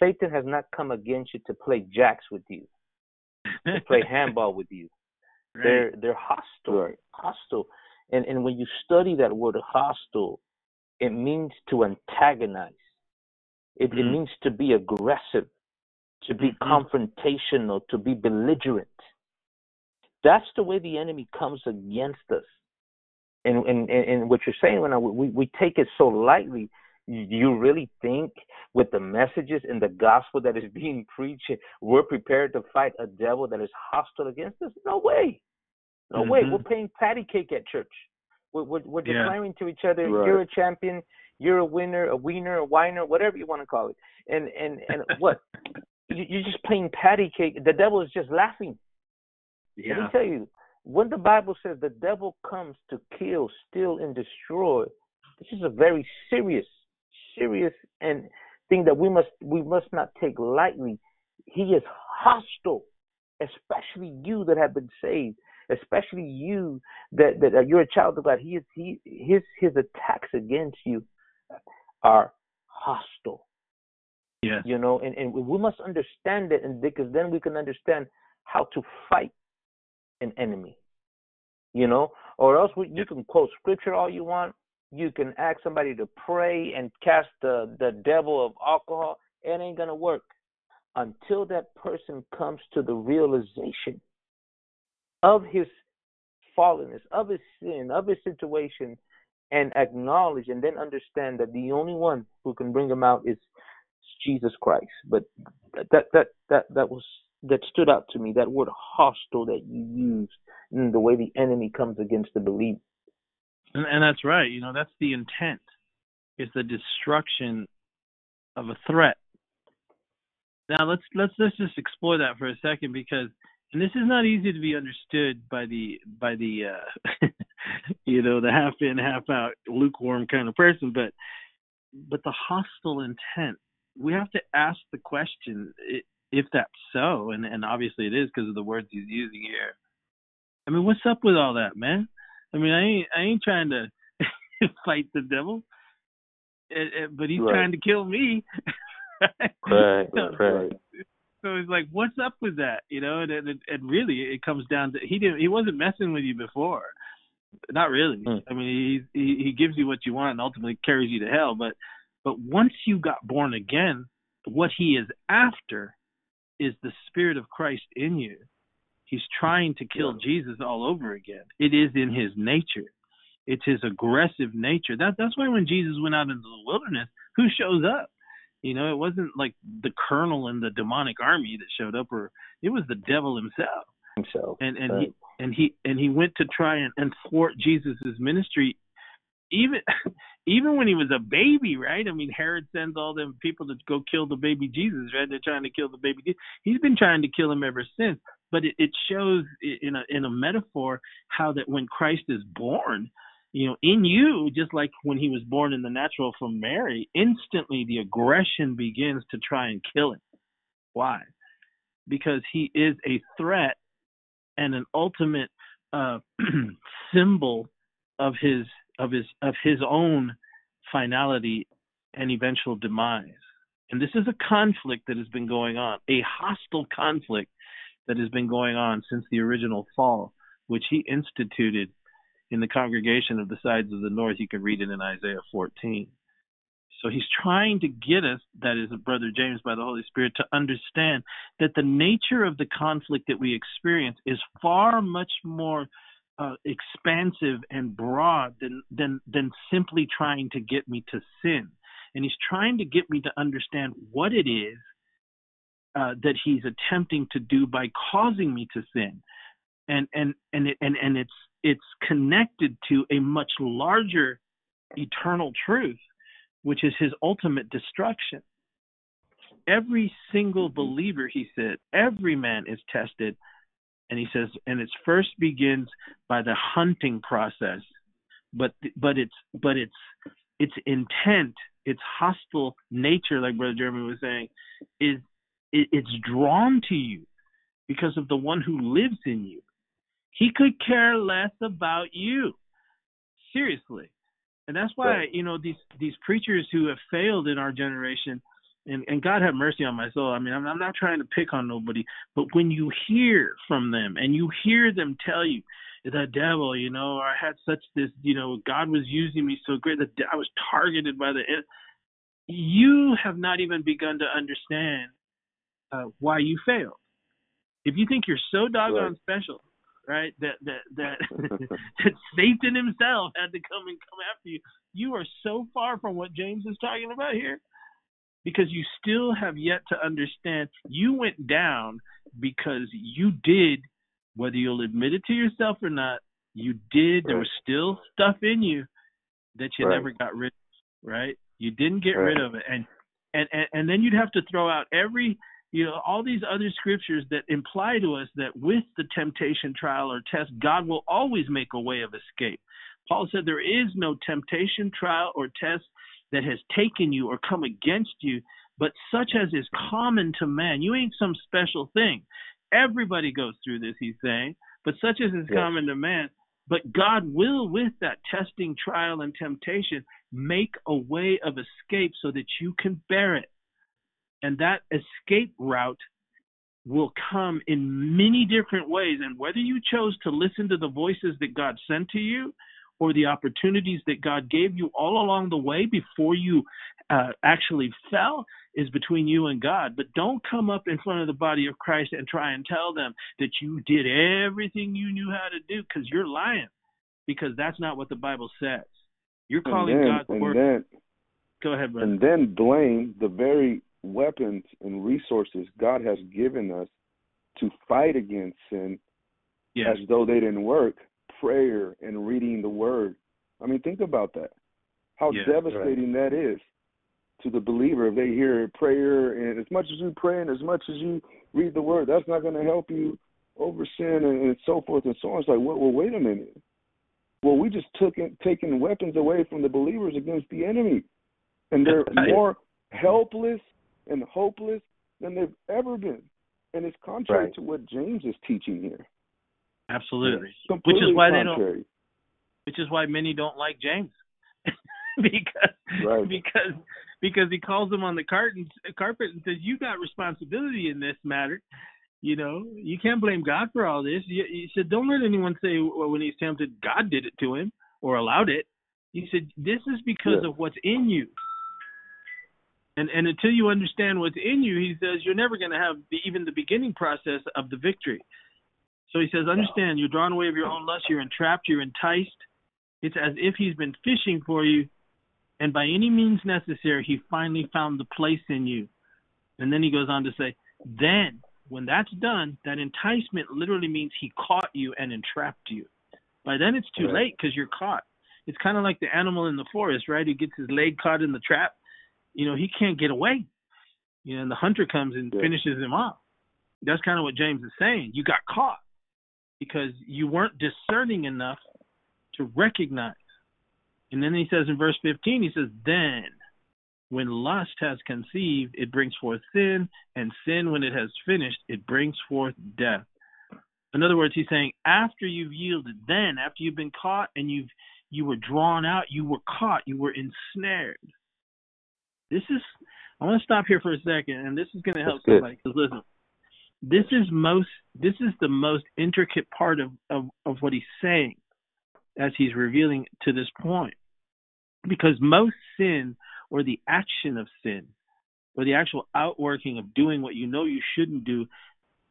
S1: Satan has not come against you to play jacks with you, to play [LAUGHS] handball with you. Right. They're they're hostile, right. hostile, and and when you study that word hostile, it means to antagonize. It, mm-hmm. it means to be aggressive, to be mm-hmm. confrontational, to be belligerent. That's the way the enemy comes against us and and and what you're saying when I, we we take it so lightly. You really think with the messages and the gospel that is [LAUGHS] being preached we're prepared to fight a devil that is hostile against us? No way. No mm-hmm. way. We're playing patty cake at church. We're we're, we're yeah. declaring to each other right. you're a champion. You're a winner a wiener a whiner whatever you want to call it. And and and [LAUGHS] what? You, you're just playing patty cake. The devil is just laughing.
S2: Yeah.
S1: let me tell you when the Bible says the devil comes to kill, steal, and destroy, this is a very serious, serious and thing that we must we must not take lightly. He is hostile, especially you that have been saved, especially you that that uh, you're a child of God. He is he his his attacks against you are hostile.
S2: Yeah.
S1: You know, and, and we must understand it and because then we can understand how to fight an enemy. You know, or else we, you can quote scripture all you want. You can ask somebody to pray and cast the, the devil of alcohol. It ain't gonna work until that person comes to the realization of his fallenness, of his sin, of his situation, and acknowledge and then understand that the only one who can bring him out is Jesus Christ. But that that that that was that stood out to me, that word hostile that you used, and the way the enemy comes against the believer.
S2: And, and that's right. You know, that's the intent. It's the destruction of a threat. Now let's let's let's just explore that for a second because and this is not easy to be understood by the by the uh [LAUGHS] you know the half in half out lukewarm kind of person but but the hostile intent we have to ask the question if that's so, and and obviously it is because of the words he's using here. I mean, what's up with all that, man? I mean, I ain't I ain't trying to [LAUGHS] fight the devil, it, it, but he's right. trying to kill me. [LAUGHS]
S1: right, right.
S2: So it's like, what's up with that? You know, and, and and really, it comes down to he didn't he wasn't messing with you before, not really. Hmm. I mean, he, he he gives you what you want and ultimately carries you to hell. But but once you got born again, what he is after is the Spirit of Christ in you. He's trying to kill yeah. Jesus all over again. It is in his nature. It's his aggressive nature. That that's why when Jesus went out into the wilderness, who shows up? You know, it wasn't like the colonel in the demonic army that showed up, or it was the devil himself.
S1: Himself.
S2: And and
S1: right.
S2: he and he and he went to try and, and thwart Jesus's ministry even [LAUGHS] even when he was a baby, right? I mean, Herod sends all them people to go kill the baby Jesus, right? They're trying to kill the baby. Jesus. He's been trying to kill him ever since. But it, it shows in a in a metaphor how that when Christ is born, you know, in you, just like when he was born in the natural from Mary, instantly the aggression begins to try and kill him. Why? Because he is a threat and an ultimate uh, [CLEARS THROAT] symbol of his of his of his own finality and eventual demise. And this is a conflict that has been going on, a hostile conflict that has been going on since the original fall, which he instituted in the congregation of the sides of the north. You can read it in Isaiah 14. So he's trying to get us, that is, Brother James, by the Holy Spirit, to understand that the nature of the conflict that we experience is far much more uh, expansive and broad than, than than simply trying to get me to sin. And he's trying to get me to understand what it is uh, that he's attempting to do by causing me to sin, and and and it, and and it's it's connected to a much larger eternal truth which is his ultimate destruction. Every single mm-hmm. believer, he said, every man is tested. And he says, and it first begins by the hunting process, but but it's but it's its intent, its hostile nature, like Brother Jeremy was saying, is it, it's drawn to you because of the one who lives in you. He could care less about you. Seriously. And that's why right. you know these these preachers who have failed in our generation, and and God have mercy on my soul. I mean, I'm, I'm not trying to pick on nobody, but when you hear from them and you hear them tell you the devil, you know, I had such this, you know, God was using me so great that I was targeted by the. You have not even begun to understand uh, why you failed. If you think you're so doggone right. special, right? That that that [LAUGHS] that Satan himself had to come and come after you. You are so far from what James is talking about here, because you still have yet to understand. You went down because you did, whether you'll admit it to yourself or not. You did. Right. There was still stuff in you that you right. never got rid of, right? You didn't get right. rid of it, and and and, and then you'd have to throw out every you know, all these other scriptures that imply to us that with the temptation, trial, or test, God will always make a way of escape. Paul said there is no temptation, trial, or test that has taken you or come against you, but such as is common to man. You ain't some special thing. Everybody goes through this, he's saying, but such as is yes. common to man. But God will, with that testing, trial, and temptation, make a way of escape so that you can bear it. And that escape route will come in many different ways. And whether you chose to listen to the voices that God sent to you or the opportunities that God gave you all along the way before you uh, actually fell is between you and God. But don't come up in front of the body of Christ and try and tell them that you did everything you knew how to do because you're lying. Because that's not what the Bible says. You're calling then, God's word. Then, Go ahead, brother.
S3: And then blame the very weapons and resources God has given us to fight against sin as though they didn't work, prayer and reading the word. I mean, think about that. How devastating right. that is to the believer if they hear prayer and as much as you pray and as much as you read the word, that's not going to help you over sin and, and so forth and so on. It's like, well, well wait a minute. Well, we just took it, taken weapons away from the believers against the enemy, and they're [LAUGHS] more helpless and hopeless than they've ever been. And it's contrary right. to what James is teaching here.
S2: Absolutely. Which is why contrary. they don't which is why many don't like James. [LAUGHS] because right. because because he calls them on the carton, carpet and says you got responsibility in this matter. You know, you can't blame God for all this. He said, don't let anyone say well, when he's tempted, God did it to him or allowed it. He said, this is because yeah. of what's in you. And and until you understand what's in you, he says you're never going to have the, even the beginning process of the victory. So he says, understand, you're drawn away of your own lust, you're entrapped, you're enticed. It's as if he's been fishing for you, and by any means necessary, he finally found the place in you. And then he goes on to say, then when that's done, that enticement literally means he caught you and entrapped you. By then it's too right. late because you're caught. It's kind of like the animal in the forest, right? Who gets his leg caught in the trap you know, he can't get away. You know, and the hunter comes and yeah. finishes him off. That's kind of what James is saying. You got caught because you weren't discerning enough to recognize. And then he says in verse 15, he says, Then when lust has conceived, it brings forth sin, and sin, when it has finished, it brings forth death. In other words, he's saying, after you've yielded, then after you've been caught and you've you were drawn out, you were caught, you were ensnared. This is I want to stop here for a second, and this is going to help somebody. Because listen, this is most this is the most intricate part of, of of what he's saying as he's revealing to this point, because most sin or the action of sin or the actual outworking of doing what you know you shouldn't do,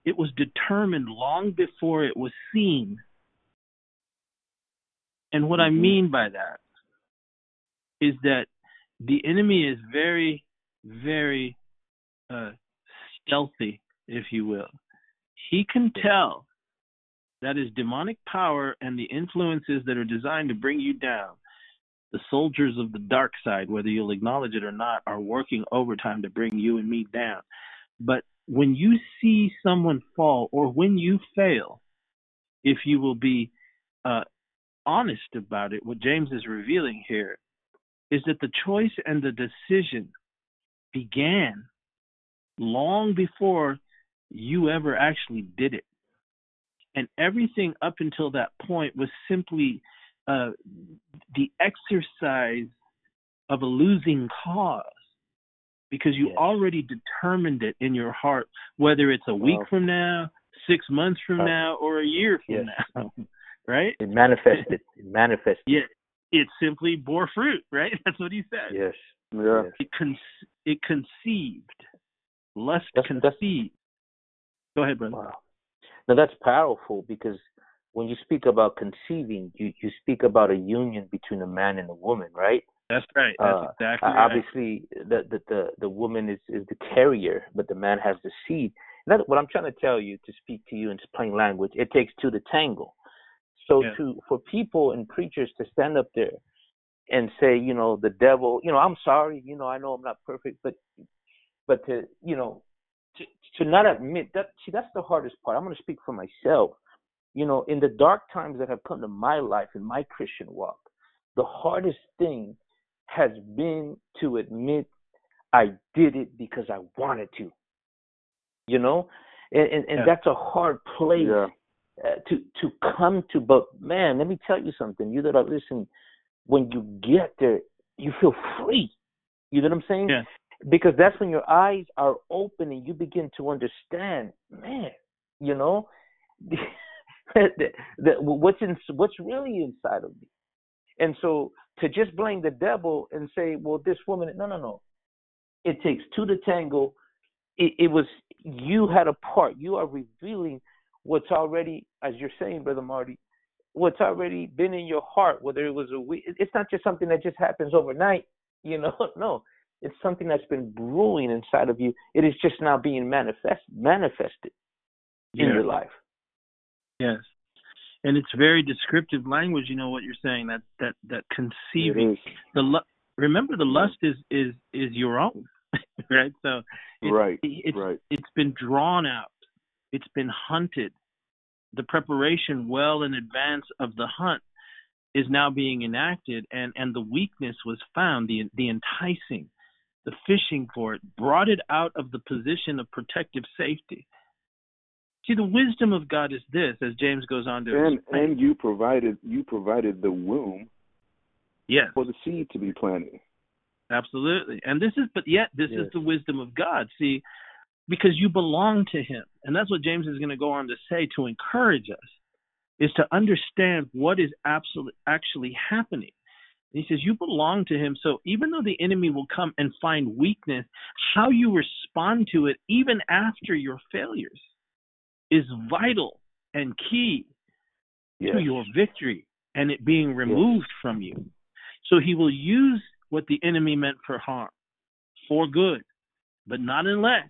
S2: it was determined long before it was seen. And what mm-hmm. I mean by that is that the enemy is very very uh, stealthy, if you will. He can tell that his demonic power and the influences that are designed to bring you down, the soldiers of the dark side, whether you'll acknowledge it or not, are working overtime to bring you and me down. But when you see someone fall or when you fail, if you will be uh, honest about it, what James is revealing here is that the choice and the decision began long before you ever actually did it. And everything up until that point was simply uh, the exercise of a losing cause because you yes. already determined it in your heart, whether it's a week from now, six months from uh, now, or a year from yes. now, [LAUGHS] right?
S1: It manifested. It manifested.
S2: Yeah, it simply bore fruit, right? [LAUGHS] That's what he said.
S1: Yes.
S3: Yeah.
S2: It con- it conceived. Lust that's, conceived. Go ahead, brother. Wow.
S1: Now that's powerful because when you speak about conceiving, you, you speak about a union between a man and a woman, right?
S2: That's right. That's uh, exactly
S1: right. Obviously, the, the the the woman is is the carrier, but the man has the seed. And that's what I'm trying to tell you to speak to you in plain language. It takes two to tangle. So yeah. to for people and preachers to stand up there and say, you know, the devil, you know, I'm sorry, you know, I know I'm not perfect, but but to, you know, to to not admit that see that's the hardest part. I'm going to speak for myself. You know, in the dark times that have come to my life in my Christian walk, the hardest thing has been to admit I did it because I wanted to. You know, and and, and yeah. that's a hard place yeah. uh, to to come to. But man, let me tell you something. You that are listening, when you get there, you feel free. You know what I'm saying?
S2: Yeah.
S1: Because that's when your eyes are open and you begin to understand, man, you know, [LAUGHS] the, the, the, what's in, what's really inside of me. And so to just blame the devil and say, well, this woman, no, no, no. It takes two to tango. It, it was you had a part. You are revealing what's already, as you're saying, brother Marty, what's already been in your heart, whether it was a. It's not just something that just happens overnight, you know. [LAUGHS] No, it's something that's been brewing inside of you. It is just now being manifest manifested in your life.
S2: Yes, and it's very descriptive language. You know what you're saying that that that conceiving the remember the mm-hmm. lust is is is your own, [LAUGHS] right? So
S3: it's, right,
S2: it's
S3: right.
S2: it's been drawn out. It's been hunted the preparation well in advance of the hunt is now being enacted and and the weakness was found the the enticing the fishing for it brought it out of the position of protective safety see the wisdom of god is this as james goes on to
S3: and explain. and you provided you provided the womb
S2: yes
S3: for the seed to be planted
S2: absolutely and this is but yet this yes. is the wisdom of god see because you belong to him. And that's what James is going to go on to say to encourage us is to understand what is absolutely actually happening. He says you belong to him. So even though the enemy will come and find weakness, how you respond to it even after your failures is vital and key yes. to your victory and it being removed yes. from you. So he will use what the enemy meant for harm for good, but not unless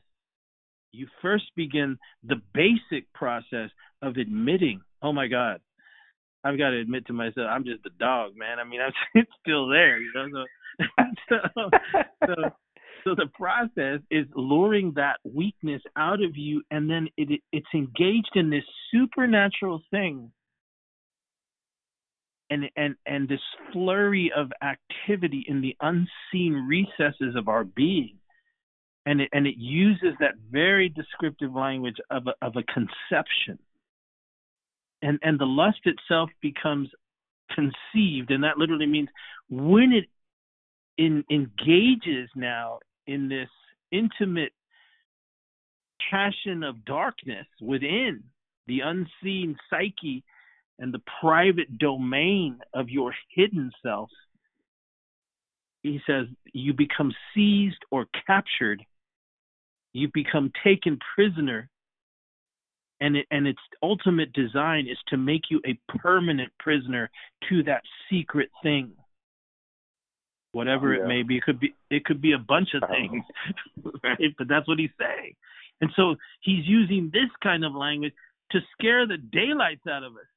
S2: you first begin the basic process of admitting, oh my God, I've got to admit to myself, I'm just a dog, man. I mean, [LAUGHS] I'm it's still there, you know. So, [LAUGHS] so, so, so the process is luring that weakness out of you, and then it, it's engaged in this supernatural thing, and and and this flurry of activity in the unseen recesses of our being and it, and it uses that very descriptive language of a, of a conception and and the lust itself becomes conceived, and that literally means when it in, engages now in this intimate passion of darkness within the unseen psyche and the private domain of your hidden self, he says you become seized or captured, you become taken prisoner, and it, and its ultimate design is to make you a permanent prisoner to that secret thing. Whatever yeah. it may be, it could be it could be a bunch of [LAUGHS] things, [LAUGHS] right? But that's what he's saying, and so he's using this kind of language to scare the daylights out of us.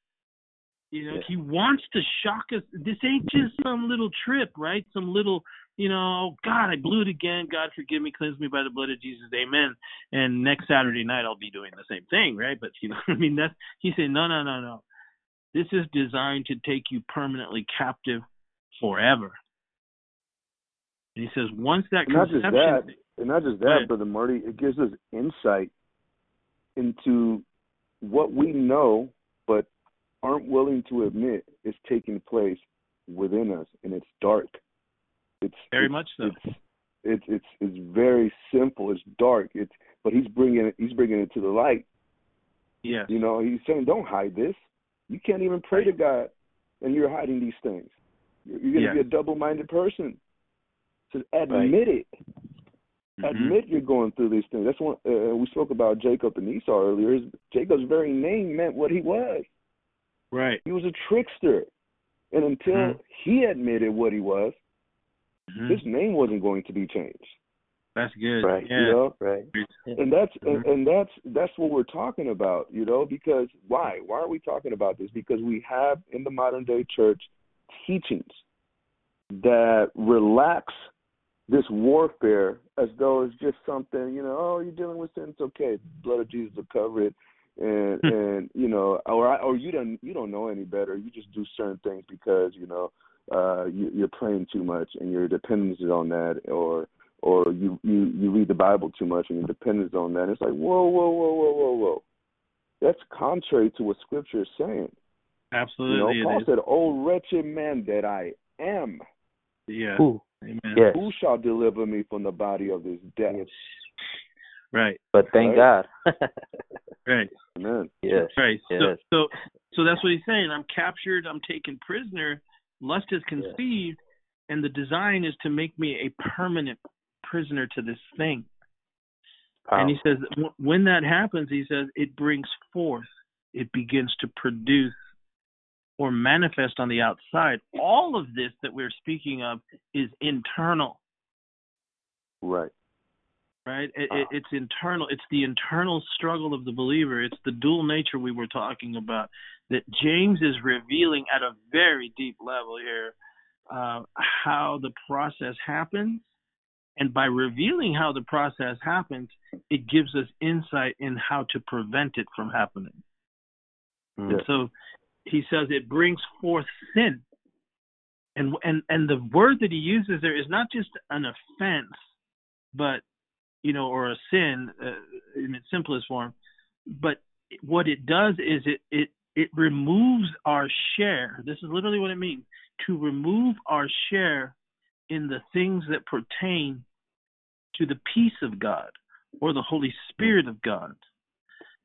S2: You know, yeah. he wants to shock us. This ain't just some little trip, right? Some little, you know, oh, God, I blew it again. God forgive me, cleanse me by the blood of Jesus. Amen. And next Saturday night I'll be doing the same thing, right? But you know, [LAUGHS] I mean, that's he said, no, no, no, no. This is designed to take you permanently captive forever. And he says, once that conception,
S3: not just that, and not just that, right. brother Marty, it gives us insight into what we know, but aren't willing to admit is taking place within us, and it's dark. It's
S2: very
S3: it's,
S2: much so.
S3: It's, it's it's it's very simple. It's dark. It's but he's bringing it. He's bringing it to the light.
S2: Yeah.
S3: You know, he's saying, "Don't hide this. You can't even pray right. to God, and you're hiding these things. You're, you're going to be a double-minded person. So admit right. it. Mm-hmm. Admit you're going through these things. That's one uh, we spoke about Jacob and Esau earlier. His, Jacob's very name meant what he was.
S2: Right.
S3: He was a trickster. And until mm-hmm. he admitted what he was, mm-hmm. his name wasn't going to be changed.
S2: That's good.
S3: Right.
S2: Yeah.
S3: You know?
S1: Right.
S3: And that's mm-hmm. and, and that's that's what we're talking about, you know, because why? Why are we talking about this? Because we have in the modern day church teachings that relax this warfare as though it's just something, you know, oh, you're dealing with sin, it's okay. The blood of Jesus will cover it and hmm. and you know or I, or you don't you don't know any better you just do certain things because you know uh you you're praying too much and you're dependent on that or or you you you read the bible too much and you're dependent on that it's like whoa whoa whoa whoa whoa whoa that's contrary to what scripture is saying
S2: absolutely
S3: you know paul said oh wretched man that i am
S2: yeah
S1: who
S2: Amen.
S1: Yes.
S3: who shall deliver me from the body of this death
S2: Right.
S1: But thank
S3: right.
S1: God. [LAUGHS]
S2: right.
S3: Amen.
S1: Yes.
S2: Right.
S1: Yes.
S2: So so so that's what he's saying. I'm captured, I'm taken prisoner, lust is conceived, yes. and the design is to make me a permanent prisoner to this thing. Wow. And he says when that happens, he says it brings forth, it begins to produce or manifest on the outside. All of this that we're speaking of is internal.
S3: Right
S2: right? It, it, it's internal. It's the internal struggle of the believer. It's the dual nature we were talking about that James is revealing at a very deep level here uh, how the process happens. And by revealing how the process happens, it gives us insight in how to prevent it from happening. Mm. And so he says it brings forth sin. And, and and the word that he uses there is not just an offense, but you know, or a sin uh, in its simplest form. But what it does is it it it removes our share. This is literally what it means to remove our share in the things that pertain to the peace of God or the Holy Spirit of God.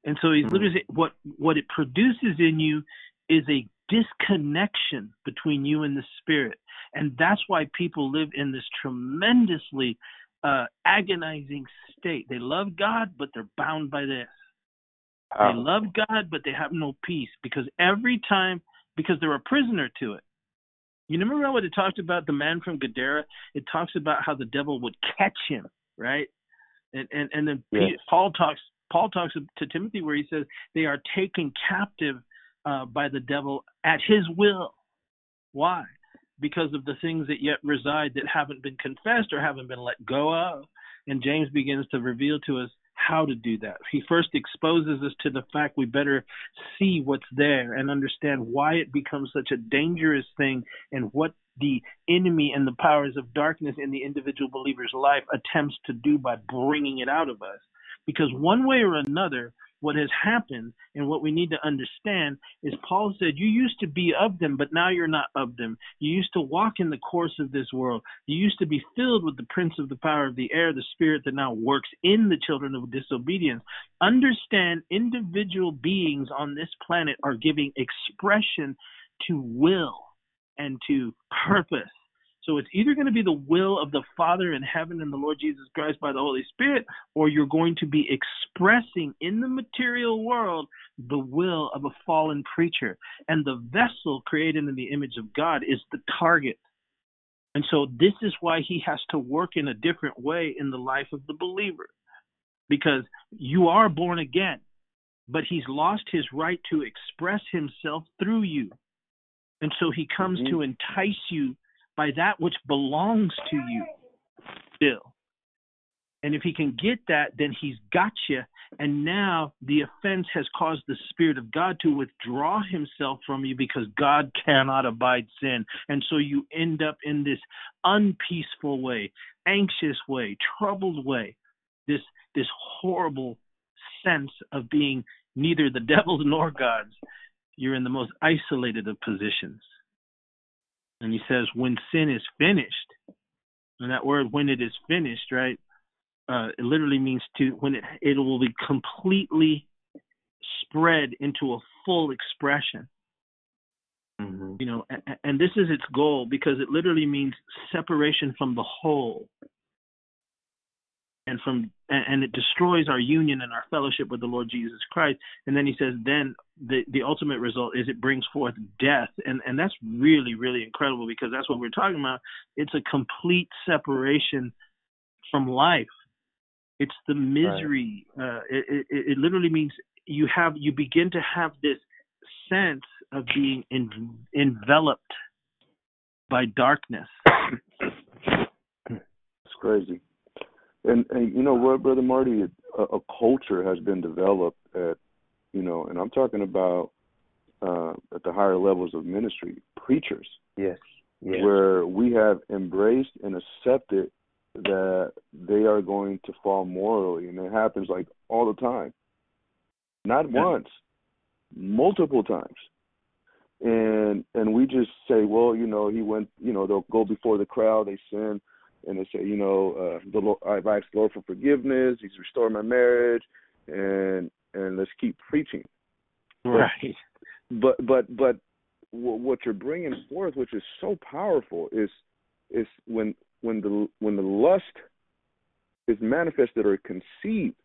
S2: And so he's mm-hmm. literally saying what what it produces in you is a disconnection between you and the spirit. And that's why people live in this tremendously uh, agonizing state. They love God, but they're bound by this. They love God, but they have no peace because every time, because they're a prisoner to it. You remember what it talked about the man from Gadara? It talks about how the devil would catch him, right? And and and then yes. Paul talks Paul talks to Timothy where he says they are taken captive uh, by the devil at his will. Why? because of the things that yet reside that haven't been confessed or haven't been let go of. And James begins to reveal to us how to do that. He first exposes us to the fact we better see what's there and understand why it becomes such a dangerous thing and what the enemy and the powers of darkness in the individual believer's life attempts to do by bringing it out of us. Because one way or another, what has happened and what we need to understand is Paul said, You used to be of them, but now you're not of them. You used to walk in the course of this world. You used to be filled with the prince of the power of the air, the spirit that now works in the children of disobedience. Understand individual beings on this planet are giving expression to will and to purpose so it's either going to be the will of the Father in heaven and the Lord Jesus Christ by the Holy Spirit, or you're going to be expressing in the material world the will of a fallen creature. And the vessel created in the image of God is the target. And so this is why he has to work in a different way in the life of the believer. Because you are born again, but he's lost his right to express himself through you. And so he comes mm-hmm. to entice you by that which belongs to you still. And if he can get that, then he's got you. And now the offense has caused the Spirit of God to withdraw himself from you because God cannot abide sin. And so you end up in this unpeaceful way, anxious way, troubled way, this, this horrible sense of being neither the [LAUGHS] devil's nor God's. You're in the most isolated of positions. And he says, when sin is finished, and that word when it is finished, right? Uh, it literally means to when it it will be completely spread into a full expression. Mm-hmm. You know, and, and this is its goal because it literally means separation from the whole and from and it destroys our union and our fellowship with the Lord Jesus Christ. And then he says, then the the ultimate result is it brings forth death, and and that's really really incredible because that's what we're talking about. It's a complete separation from life. It's the misery. Right. Uh, it, it it literally means you have you begin to have this sense of being in, enveloped by darkness. [COUGHS]
S3: It's crazy. And, and you know what, brother Marty, a, a culture has been developed at, you know, and I'm talking about uh, at the higher levels of ministry, preachers.
S1: Yes. yes.
S3: Where we have embraced and accepted that they are going to fall morally, and it happens like all the time. Not yeah. once, multiple times. And and we just say, well, you know, he went, you know, they'll go before the crowd, they sin, and they say, you know, uh, the Lord, I've asked the Lord for forgiveness. He's restored my marriage, and and let's keep preaching.
S2: Right.
S3: But but but what you're bringing forth, which is so powerful, is is when when the when the lust is manifested or conceived.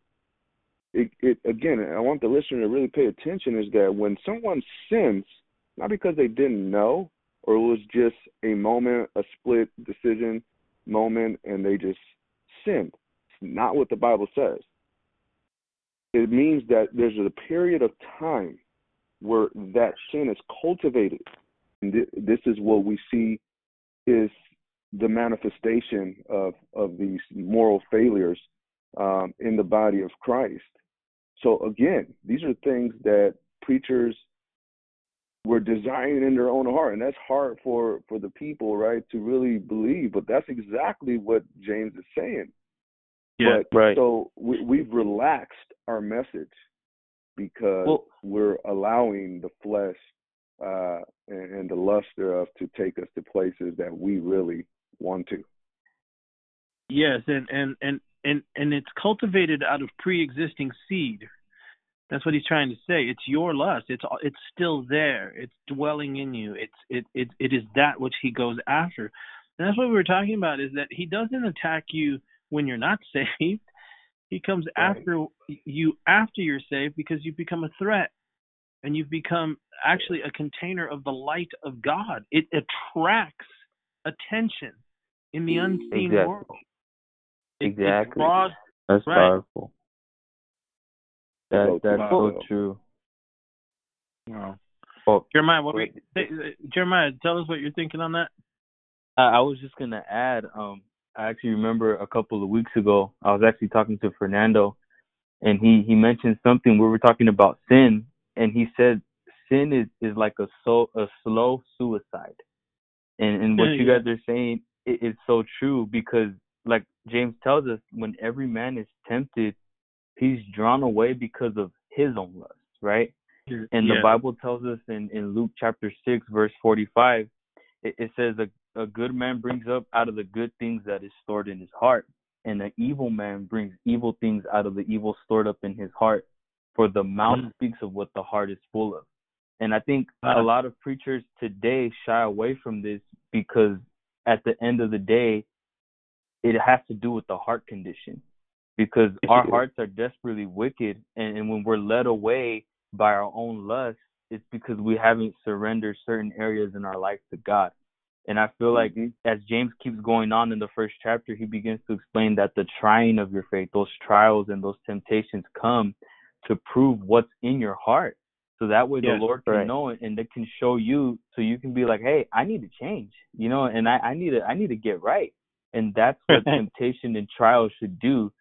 S3: It, it again, I want the listener to really pay attention. Is that when someone sins, not because they didn't know, or it was just a moment, a split decision, moment and they just sinned. It's not what the Bible says. It means that there's a period of time where that sin is cultivated. And this is what we see is the manifestation of, of these moral failures um, in the body of Christ. So again, these are things that preachers were desiring in their own heart and that's hard for for the people right to really believe but that's exactly what james is saying.
S2: Yeah
S3: but,
S2: right.
S3: so we, we've relaxed our message because well, we're allowing the flesh uh and, and the lust thereof to take us to places that we really want to.
S2: Yes and and and and, and it's cultivated out of pre-existing seed that's what he's trying to say. It's your lust. It's it's still there. It's dwelling in you. It's it it it is that which he goes after. And that's what we were talking about is that he doesn't attack you when you're not [LAUGHS] saved. He comes right. after you after you're saved because you've become a threat and you've become actually a container of the light of God. It attracts attention in the unseen
S1: exactly.
S2: world.
S1: It, exactly. It
S2: draws,
S1: That's
S2: right.
S1: powerful. That that's so true.
S2: Wow. Well, Jeremiah, what wait, Jeremiah, tell us what you're thinking on that.
S1: I, I was just gonna add. Um, I actually remember a couple of weeks ago, I was actually talking to Fernando, and he he mentioned something. We were talking about sin, and he said sin is is like a so a slow suicide, and and what yeah, you guys are saying it, is so true because like James tells us, when every man is tempted, he's drawn away because of
S4: his own lust, right?
S2: Yeah.
S4: And the Bible tells us in, in Luke chapter 6, verse 45, it, it says, a, a good man brings up out of the good things that is stored in his heart, and an evil man brings evil things out of the evil stored up in his heart. For the mouth
S2: Mm.
S4: speaks of what the heart is full of. And I think a lot of preachers today shy away from this because at the end of the day, it has to do with the heart condition. Because [LAUGHS] our hearts are desperately wicked, and, and when we're led away by our own lust, it's because we haven't surrendered certain areas in our life to God. And I feel like
S3: Mhm.
S4: as James keeps going on in the first chapter, he begins to explain that the trying of your faith, those trials and those temptations come to prove what's in your heart. So that way the Lord can
S3: right.
S4: know it and it can show you so you can be like, Hey, I need to change, you know, and I, I need to I need to get right. And that's what [LAUGHS] temptation and trials should do.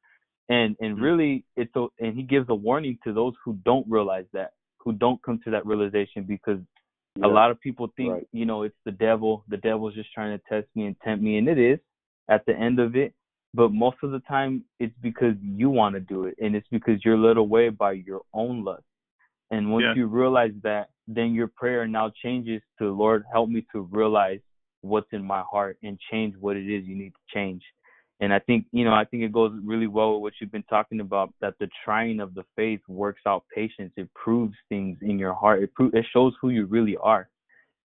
S4: And and
S2: Mhm.
S4: really it's a, and he gives a warning to those who don't realize that, who don't come to that realization because
S3: Yeah.
S4: a lot of people think,
S3: Right.
S4: you know, it's the devil. The devil's just trying to test me and tempt me, and it is at the end of it. But most of the time, it's because you want to do it, and it's because you're led away by your own lust. And once
S2: Yeah.
S4: you realize that, then your prayer now changes to, Lord, help me to realize what's in my heart and change what it is you need to change. And I think, you know, I think it goes really well with what you've been talking about that the trying of the faith works out patience. It proves things in your heart. It pro- it shows who you really are.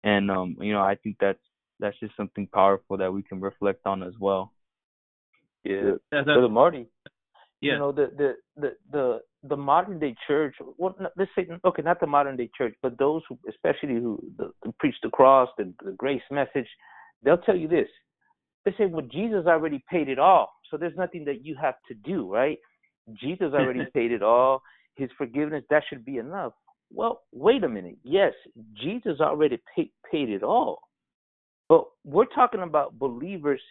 S4: And um, you know, I think that's that's just something powerful that we can reflect on as well.
S1: Yeah.
S2: Yeah, that-
S1: Brother Marty,
S2: yeah.
S1: you know the the the the the modern day church well let's say okay not the modern day church but those who especially who the, the preach the cross the, the grace message they'll tell you this they say well jesus already paid it all. So there's nothing that you have to do right? Jesus already [LAUGHS] paid it all. His forgiveness that should be enough. Well wait a minute. Yes jesus already paid paid it all. But we're talking about believers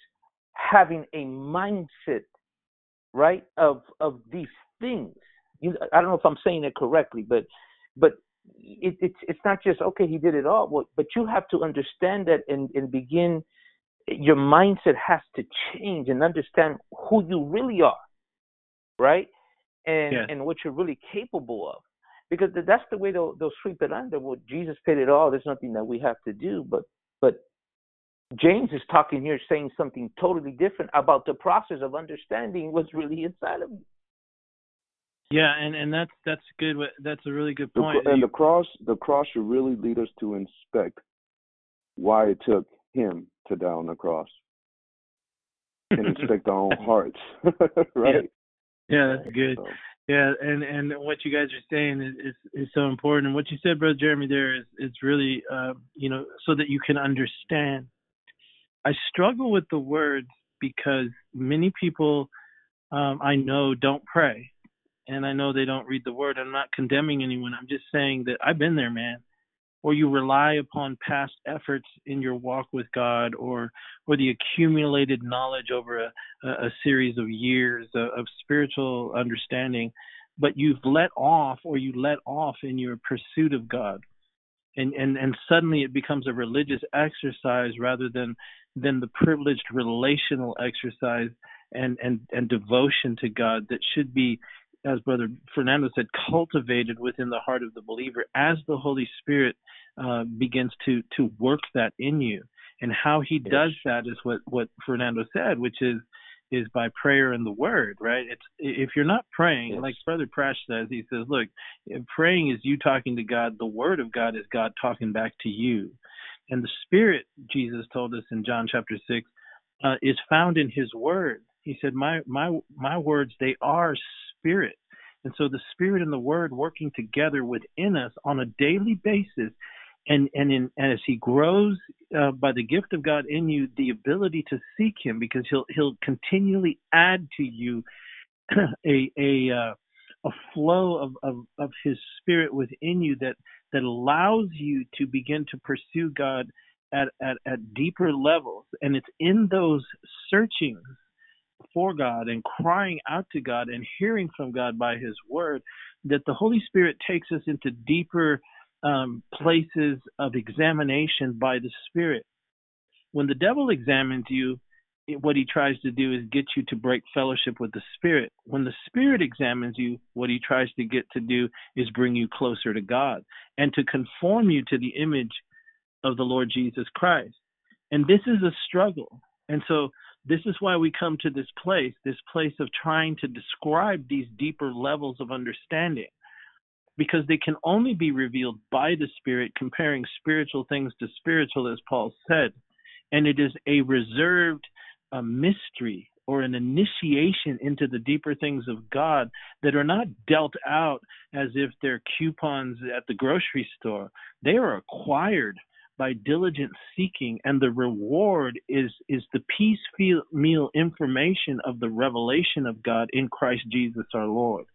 S1: having a mindset right of of these things. You i don't know if i'm saying it correctly but but it, it's it's not just okay he did it all. Well, but you have to understand that and and begin your mindset has to change and understand who you really are right and
S2: Yes.
S1: and what you're really capable of because that's the way they'll they'll sweep it under well jesus paid it all there's nothing that we have to do but but James is talking here saying something totally different about the process of understanding what's really inside of you.
S2: Yeah, and and that's that's good. That's a really good point.
S3: cr- and
S2: You-
S3: the cross, the cross should really lead us to inspect why it took him to die on the cross [LAUGHS] and inspect our own hearts, [LAUGHS] right?
S2: yeah, that's good.
S3: So,
S2: Yeah, and and what you guys are saying is is, is so important. And what you said, brother Jeremy, there is is really uh, you know so that you can understand. I struggle with the words because many people um, I know don't pray, and I know they don't read the word. I'm not condemning anyone. I'm just saying that I've been there, man. Or you rely upon past efforts in your walk with God, or or the accumulated knowledge over a, a, series of years of, of spiritual understanding, but you've let off, or you let off in your pursuit of God, and and and suddenly it becomes a religious exercise rather than than the privileged relational exercise and and and devotion to God that should be as brother Fernando said cultivated within the heart of the believer as the Holy Spirit uh, begins to to work that in you. And how he does that is what what Fernando said which is is by prayer and the word right? It's if you're not praying
S1: Yes.
S2: like brother Prash says he says look praying is you talking to God. The word of God is God talking back to you. And the spirit jesus told us in john chapter 6 uh, is found in his word. He said my my my words they are spirit and so the spirit and the word working together within us on a daily basis and and in and as he grows uh, by the gift of god in you the ability to seek him because he'll he'll continually add to you [CLEARS THROAT] a a uh, a flow of, of of his spirit within you that that allows you to begin to pursue God at, at, at deeper levels. And it's in those searchings for God and crying out to God and hearing from God by His Word that the Holy Spirit takes us into deeper um, places of examination by the Spirit. When the devil examines you, what he tries to do is get you to break fellowship with the Spirit. When the Spirit examines you, what he tries to get to do is bring you closer to God and to conform you to the image of the Lord Jesus Christ. And this is a struggle. And so this is why we come to this place, this place of trying to describe these deeper levels of understanding, because they can only be revealed by the Spirit, comparing spiritual things to spiritual, as Paul said. And it is a reserved a mystery or an initiation into the deeper things of God that are not dealt out as if they're coupons at the grocery store. They are acquired by diligent seeking and the reward is is the peace meal information of the revelation of God in Christ Jesus our Lord.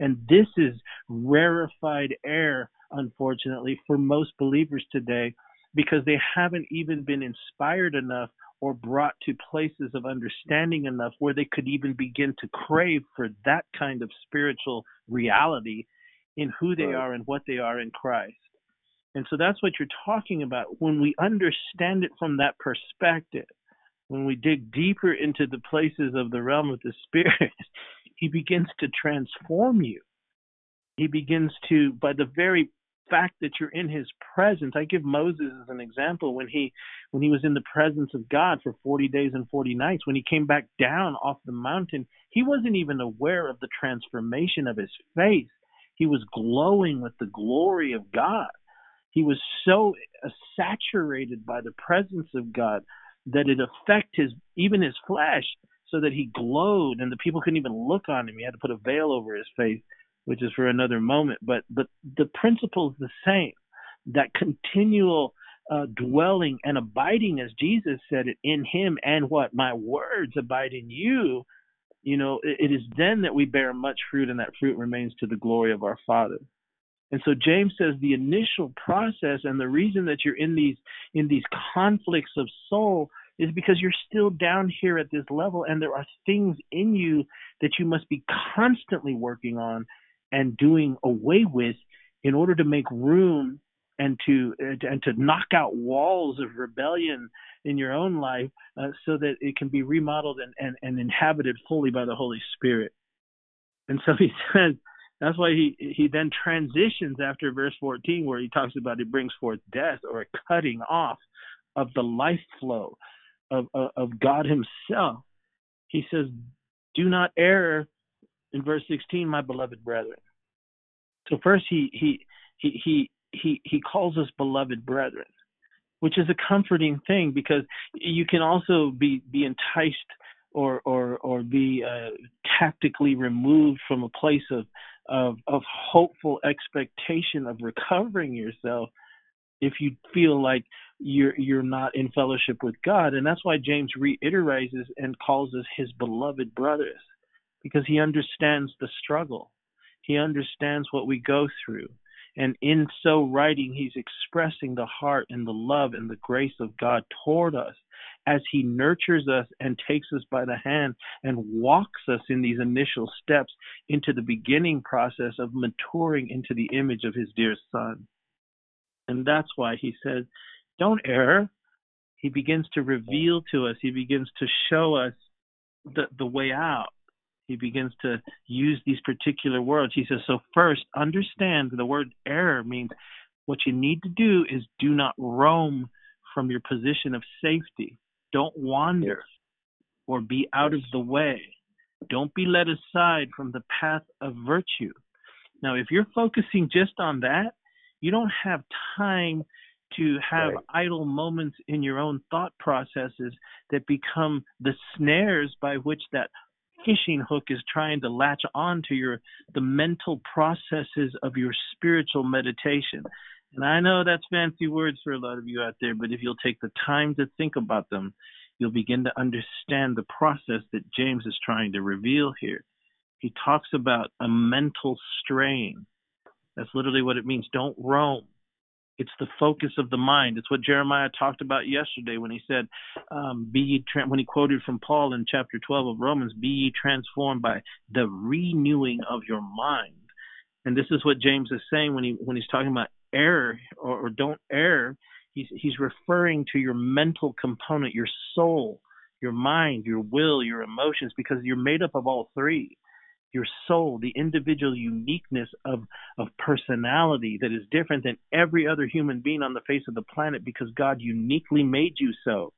S2: And this is rarefied air unfortunately for most believers today because they haven't even been inspired enough or brought to places of understanding enough where they could even begin to crave for that kind of spiritual reality in who they are and what they are in Christ. And so that's what you're talking about. When we understand it from that perspective, when we dig deeper into the places of the realm of the [LAUGHS] Spirit, He begins to transform you. He begins to, by the very fact that you're in his presence. I give Moses as an example when he when he was in the presence of God for 40 days and 40 nights when he came back down off the mountain, he wasn't even aware of the transformation of his face. He was glowing with the glory of God. He was so saturated by the presence of God that it affected his even his flesh so that he glowed and the people couldn't even look on him. He had to put a veil over his face which is for another moment. But but the principle is the same. That continual uh, dwelling and abiding, as Jesus said it, in Him, and what my words abide in you. You know, it, it is then that we bear much fruit, and that fruit remains to the glory of our Father. And so James says the initial process and the reason that you're in these in these conflicts of soul is because you're still down here at this level and there are things in you that you must be constantly working on and doing away with in order to make room and to and to knock out walls of rebellion in your own life uh, so that it can be remodeled and, and, and inhabited fully by the Holy Spirit. And so he [LAUGHS] says that's why he he then transitions after verse 14 where he talks about it brings forth death or a cutting off of the life flow of, of, of God himself. He says, "Do not err in verse 16, my beloved brethren. So first he he he he he he calls us beloved brethren, which is a comforting thing because you can also be be enticed or or or be uh, tactically removed from a place of of of hopeful expectation of recovering yourself if you feel like you're you're not in fellowship with God and that's why James reiterates and calls us his beloved brothers because he understands the struggle. He understands what we go through. And in so writing, he's expressing the heart and the love and the grace of God toward us as he nurtures us and takes us by the hand and walks us in these initial steps into the beginning process of maturing into the image of his dear son. And that's why he says, Don't err. He begins to reveal to us, he begins to show us the, the way out he begins to use these particular words. He says, So, first, understand the word error means what you need to do is do not roam from your position of safety. Don't wander or be out of the way. Don't be led aside from the path of virtue. Now, if you're focusing just on that, you don't have time to have right. idle moments in your own thought processes that become the snares by which that fishing hook is trying to latch on to your the mental processes of your spiritual meditation. And I know that's fancy words for a lot of you out there, but if you'll take the time to think about them, you'll begin to understand the process that James is trying to reveal here. He talks about a mental strain. That's literally what it means. Don't roam. It's the focus of the mind. It's what Jeremiah talked about yesterday when he said, um, "Be ye tra- when he quoted from Paul in chapter 12 of Romans, "Be ye transformed by the renewing of your mind." And this is what James is saying when he when he's talking about error or, or don't err. He's he's referring to your mental component, your soul, your mind, your will, your emotions, because you're made up of all three. Your soul, the individual uniqueness of, of personality that is different than every other human being on the face of the planet because God uniquely made you so.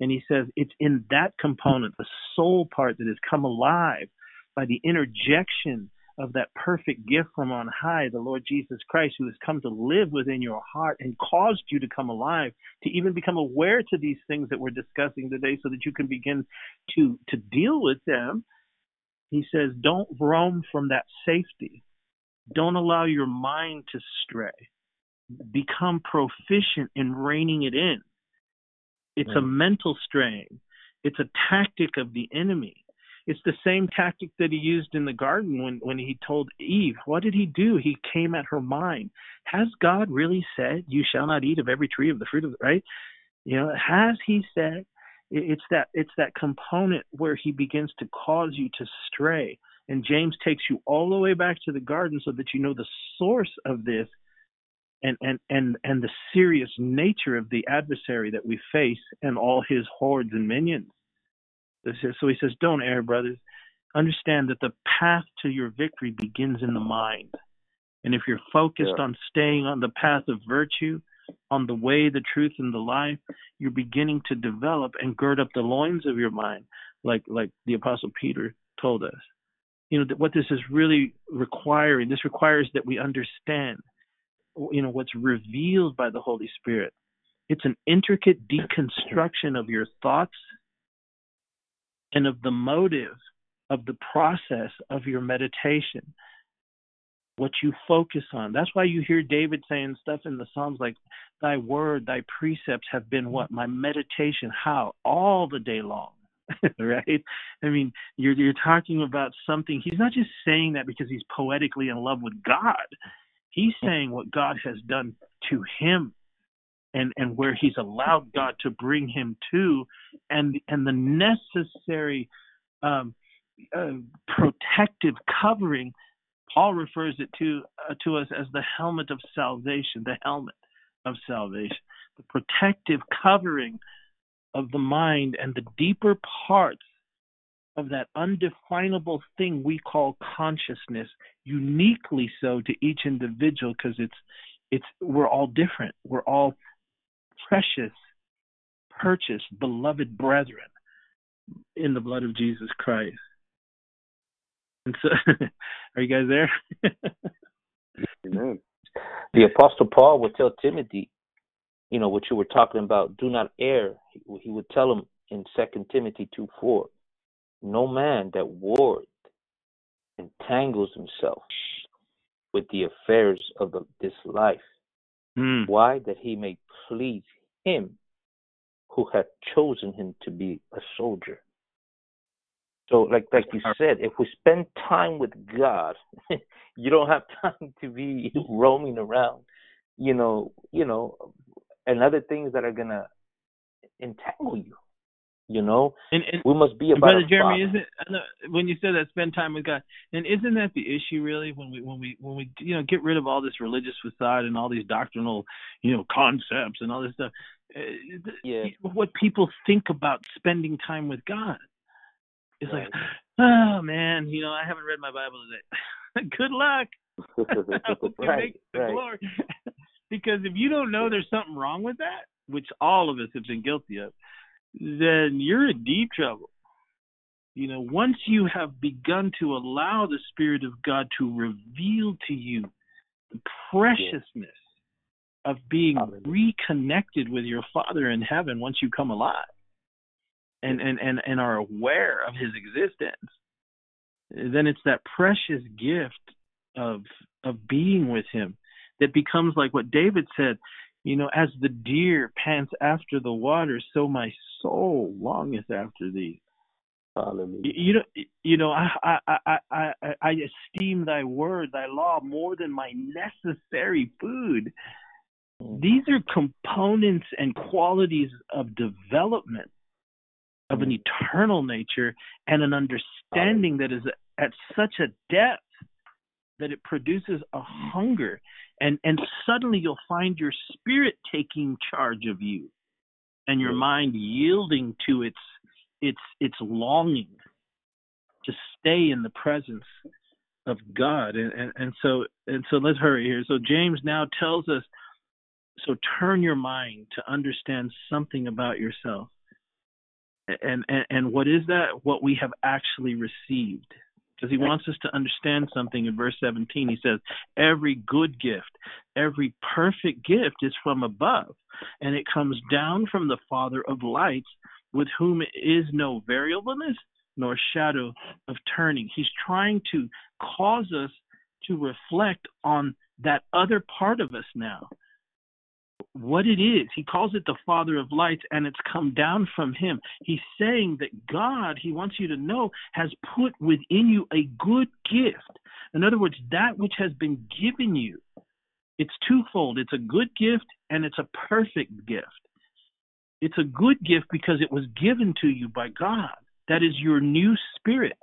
S2: And he says it's in that component, the soul part, that has come alive by the interjection of that perfect gift from on high, the Lord Jesus Christ, who has come to live within your heart and caused you to come alive, to even become aware to these things that we're discussing today so that you can begin to, to deal with them. He says, don't roam from that safety. Don't allow your mind to stray. Become proficient in reining it in. It's a mm. mental strain. It's a tactic of the enemy it's the same tactic that he used in the garden when, when he told Eve. What did he do? He came at her mind. Has God really said, You shall not eat of every tree of the fruit of the right? You know, has he said? It's that it's that component where he begins to cause you to stray. And James takes you all the way back to the garden so that you know the source of this and, and, and, and the serious nature of the adversary that we face and all his hordes and minions. So he says, Don't err, brothers. Understand that the path to your victory begins in the mind. And if you're focused yeah. on staying on the path of virtue, on the way, the truth, and the life, you're beginning to develop and gird up the loins of your mind, like like the Apostle Peter told us. You know what this is really requiring. This requires that we understand, you know, what's revealed by the Holy Spirit. It's an intricate deconstruction of your thoughts and of the motive of the process of your meditation, what you focus on. That's why you hear David saying stuff in the Psalms like, Thy word, thy precepts have been what? My meditation. How? All the day long. [LAUGHS] right? I mean, you're you're talking about something. He's not just saying that because he's poetically in love with God. He's saying what God has done to him and and where he's allowed God to bring him to, and and the necessary um, uh, protective covering. Paul refers it to uh, to us as the helmet of salvation, the helmet of salvation, the protective covering of the mind and the deeper parts of that undefinable thing we call consciousness, uniquely so to each individual because it's it's we're all different. We're all precious, purchased, beloved brethren in the blood of Jesus Christ. And so, [LAUGHS] are you guys there?
S1: Amen. The Apostle Paul would tell Timothy, you know, what you were talking about, do not err. He would tell him in Second Timothy 2 4, no man that wars entangles himself with the affairs of the, this life. Mm. Why? That he may please him who had chosen him to be a soldier. So, like like you said, if we spend time with God, [LAUGHS] you don't have time to be [LAUGHS] roaming around, you know, you know, and other things that are gonna entangle you. You know,
S2: and, and
S1: we must be about.
S2: Brother Jeremy, isn't when you said that spend time with God, and isn't that the issue really when we when we when we you know get rid of all this religious facade and all these doctrinal you know concepts and all this stuff? Uh, yeah. What people think about spending time with God is right. like, [SIGHS] oh man, you know, I haven't read my Bible today. [LAUGHS] Good luck. I hope you right, right. [LAUGHS] because if you don't know there's something wrong with that, which all of us have been guilty of then you're in deep trouble. You know, once you have begun to allow the Spirit of God to reveal to you the preciousness of being reconnected with your Father in heaven once you come alive and, and, and, and are aware of his existence, then it's that precious gift of of being with him that becomes like what David said, you know, as the deer pants after the water, so my soul longeth after thee.
S1: Hallelujah.
S2: You know, you know, I, I, I, I, I esteem thy word, thy law, more than my necessary food. Mm. These are components and qualities of development of an mm. eternal nature and an understanding that is at such a depth that it produces a hunger and and suddenly you'll find your spirit taking charge of you and your mind yielding to its it's it's longing to stay in the presence of God. And, and, and so and so let's hurry here. So James now tells us so turn your mind to understand something about yourself. And and, and what is that? What we have actually received. Because he wants us to understand something in verse 17. He says, Every good gift, every perfect gift is from above, and it comes down from the Father of lights, with whom is no variableness nor shadow of turning. He's trying to cause us to reflect on that other part of us now. What it is. He calls it the Father of lights, and it's come down from Him. He's saying that God, He wants you to know, has put within you a good gift. In other words, that which has been given you. It's twofold it's a good gift and it's a perfect gift. It's a good gift because it was given to you by God. That is your new spirit.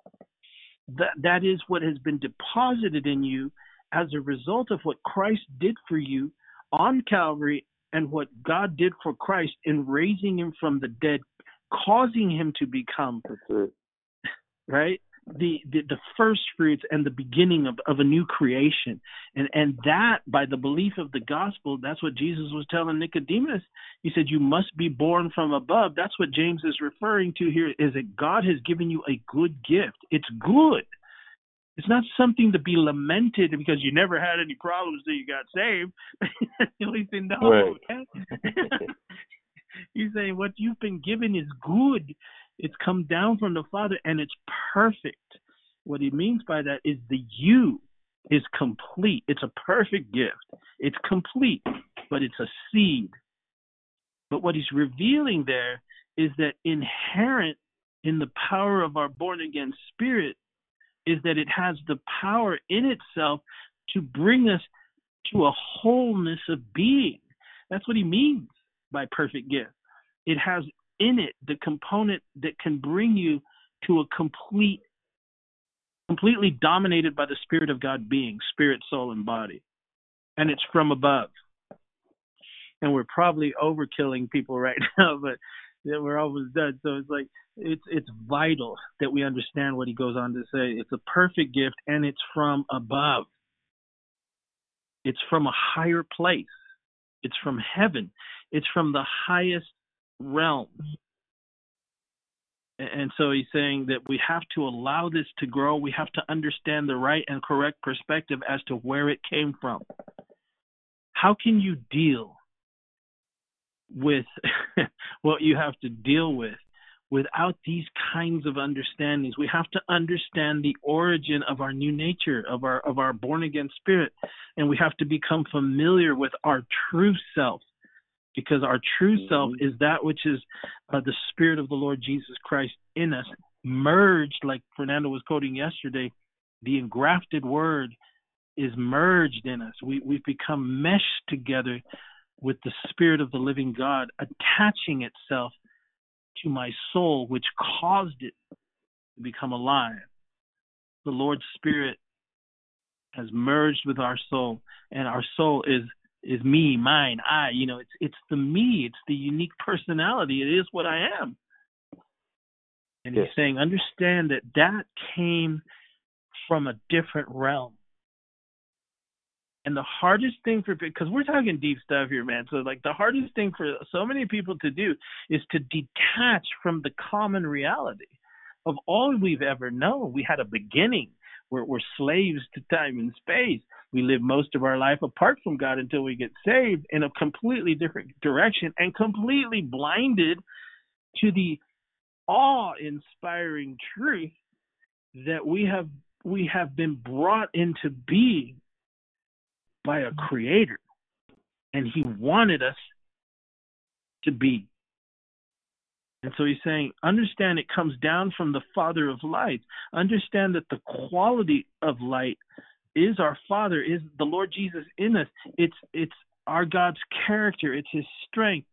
S2: That, that is what has been deposited in you as a result of what Christ did for you on Calvary and what God did for Christ in raising him from the dead, causing him to become, right? the, the, the first fruits and the beginning of, of a new creation. And and that by the belief of the gospel, that's what Jesus was telling Nicodemus. He said, You must be born from above. That's what James is referring to here, is that God has given you a good gift. It's good. It's not something to be lamented because you never had any problems till you got saved. At least in no. Right. [LAUGHS] He's saying what you've been given is good. It's come down from the Father and it's perfect. What he means by that is the you is complete. It's a perfect gift. It's complete, but it's a seed. But what he's revealing there is that inherent in the power of our born again spirit is that it has the power in itself to bring us to a wholeness of being. That's what he means by perfect gift. It has in it the component that can bring you to a complete completely dominated by the spirit of God being, spirit, soul, and body. And it's from above. And we're probably overkilling people right [LAUGHS] now, but we're almost done. So it's like it's it's vital that we understand what he goes on to say. It's a perfect gift and it's from above. It's from a higher place. It's from heaven. It's from the highest realm. And so he's saying that we have to allow this to grow. We have to understand the right and correct perspective as to where it came from. How can you deal with [LAUGHS] what you have to deal with without these kinds of understandings? We have to understand the origin of our new nature, of our of our born again spirit, and we have to become familiar with our true self because our true mm-hmm. self is that which is uh, the spirit of the Lord Jesus Christ in us, merged, like Fernando was quoting yesterday. The engrafted word is merged in us. We, we've become meshed together with the spirit of the living God, attaching itself to my soul, which caused it to become alive. The Lord's Spirit has merged with our soul, and our soul is is me, mine, I. You know, it's it's the me. It's the unique personality. It is what I am. And yes. he's saying, understand that that came from a different realm. And the hardest thing for because we're talking deep stuff here, man. So like the hardest thing for so many people to do is to detach from the common reality of all we've ever known. We had a beginning. We're, we're slaves to time and space. We live most of our life apart from God until we get saved in a completely different direction and completely blinded to the awe-inspiring truth that we have we have been brought into being by a creator and he wanted us to be and so he's saying, understand it comes down from the Father of light. Understand that the quality of light is our Father, is the Lord Jesus in us. It's it's our God's character, it's his strength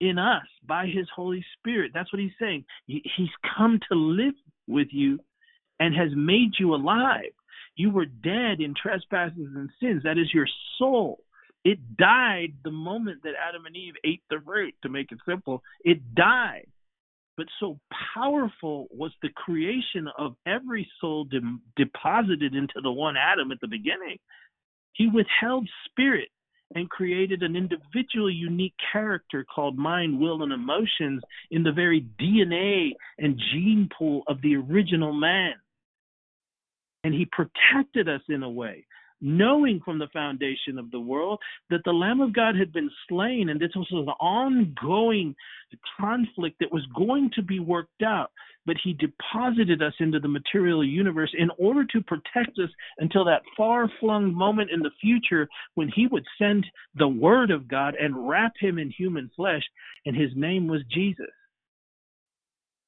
S2: in us by his Holy Spirit. That's what he's saying. He's come to live with you and has made you alive. You were dead in trespasses and sins. That is your soul. It died the moment that Adam and Eve ate the fruit, to make it simple. It died. But so powerful was the creation of every soul de- deposited into the one Adam at the beginning. He withheld spirit and created an individual unique character called mind, will, and emotions in the very DNA and gene pool of the original man. And he protected us in a way knowing from the foundation of the world that the Lamb of God had been slain, and this was an ongoing conflict that was going to be worked out. But He deposited us into the material universe in order to protect us until that far flung moment in the future when He would send the Word of God and wrap Him in human flesh, and His name was Jesus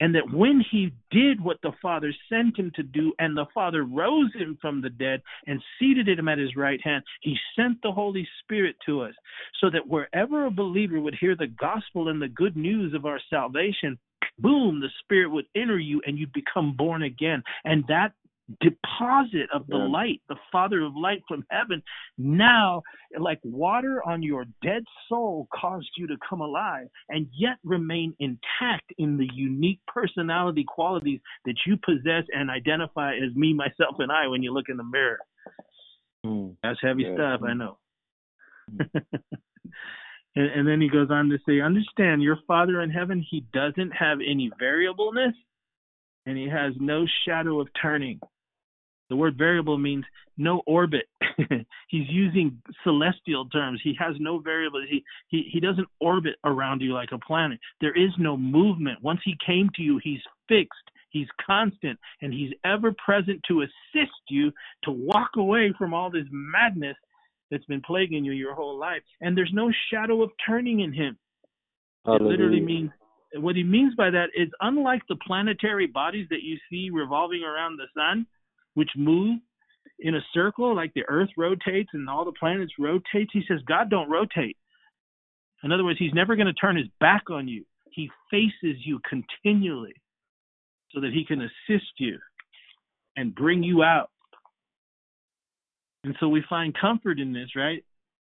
S2: and that when he did what the Father sent him to do, and the Father rose him from the dead and seated him at his right hand, he sent the Holy Spirit to us, so that wherever a believer would hear the gospel and the good news of our salvation, boom, the Spirit would enter you and you'd become born again. And that deposit of the light, the Father of light from heaven, now, like water on your dead soul, caused you to come alive and yet remain intact in the unique personality qualities that you possess and identify as me, myself, and I when you look in the mirror. Mm. That's heavy yeah. stuff, I know. [LAUGHS] and, and then he goes on to say, Understand, your Father in heaven, he doesn't have any variableness and he has no shadow of turning. The word variable means no orbit. [LAUGHS] He's using celestial terms. He has no variable. He, he he doesn't orbit around you like a planet. There is no movement. Once he came to you, he's fixed. He's constant and he's ever present to assist you to walk away from all this madness that's been plaguing you your whole life. And there's no shadow of turning in him. Hallelujah. It literally means what he means by that is unlike the planetary bodies that you see revolving around the sun, which move in a circle like the earth rotates and all the planets rotate he says god don't rotate. In other words he's never going to turn his back on you. He faces you continually so that he can assist you and bring you out. And so we find comfort in this right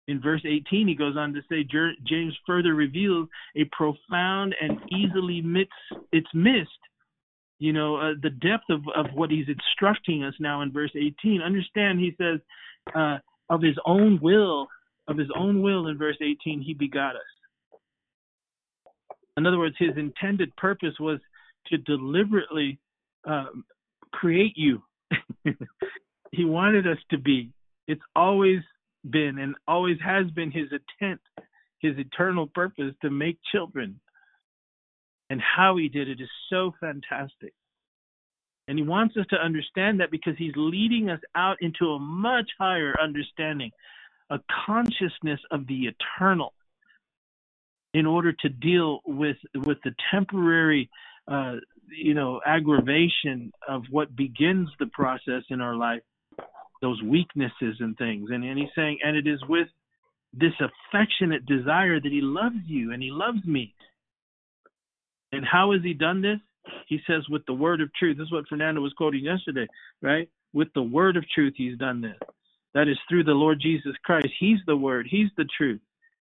S2: in verse 18 he goes on to say james further reveals a profound and easily missed it's missed you know, uh, the depth of, of what he's instructing us now in verse 18. Understand, he says, uh, of his own will, of his own will in verse 18, he begot us. In other words, his intended purpose was to deliberately uh, create you. [LAUGHS] he wanted us to be. It's always been and always has been his intent, his eternal purpose to make children and how he did it is so fantastic. And he wants us to understand that because he's leading us out into a much higher understanding, a consciousness of the eternal, in order to deal with with the temporary, uh, you know, aggravation of what begins the process in our life, those weaknesses and things. And, and he's saying, and it is with this affectionate desire that he loves you and he loves me and how has he done this? He says, with the word of truth. This is what Fernando was quoting yesterday, right? With the word of truth, he's done this. That is through the Lord Jesus Christ. He's the word, he's the truth.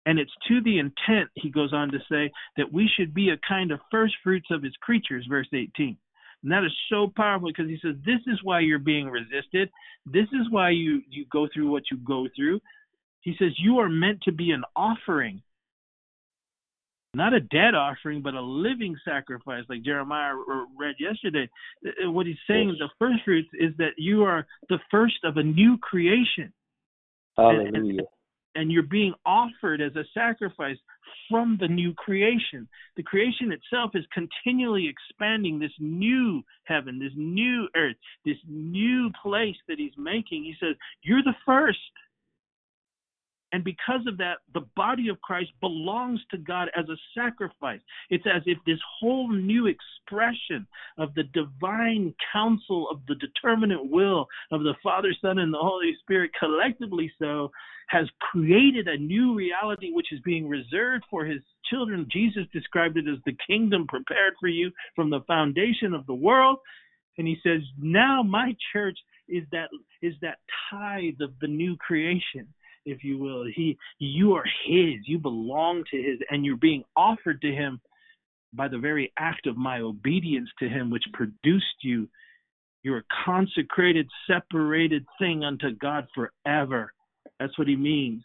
S2: And it's to the intent, he goes on to say, that we should be a kind of first fruits of his creatures, verse 18. And that is so powerful because he says, This is why you're being resisted. This is why you, you go through what you go through. He says, You are meant to be an offering not a dead offering, but a living sacrifice, like Jeremiah read yesterday. Uh, uh, what he's saying, yes. the first fruits, is that you are the first of a new creation.
S1: Hallelujah.
S2: And, and you're being offered as a sacrifice from the new creation. The creation itself is continually expanding this new heaven, this new earth, this new place that he's making. He says, You're the first. And because of that, the body of Christ belongs to God as a sacrifice. It's as if this whole new expression of the divine counsel of the determinate will of the Father, Son, and the Holy Spirit, collectively so, has created a new reality which is being reserved for his children. Jesus described it as the kingdom prepared for you from the foundation of the world. And he says, Now my church is that is that tithe of the new creation if you will. He, you are His. You belong to His, and you're being offered to Him by the very act of my obedience to him, which produced you. You're a consecrated, separated thing unto God forever. That's what he means.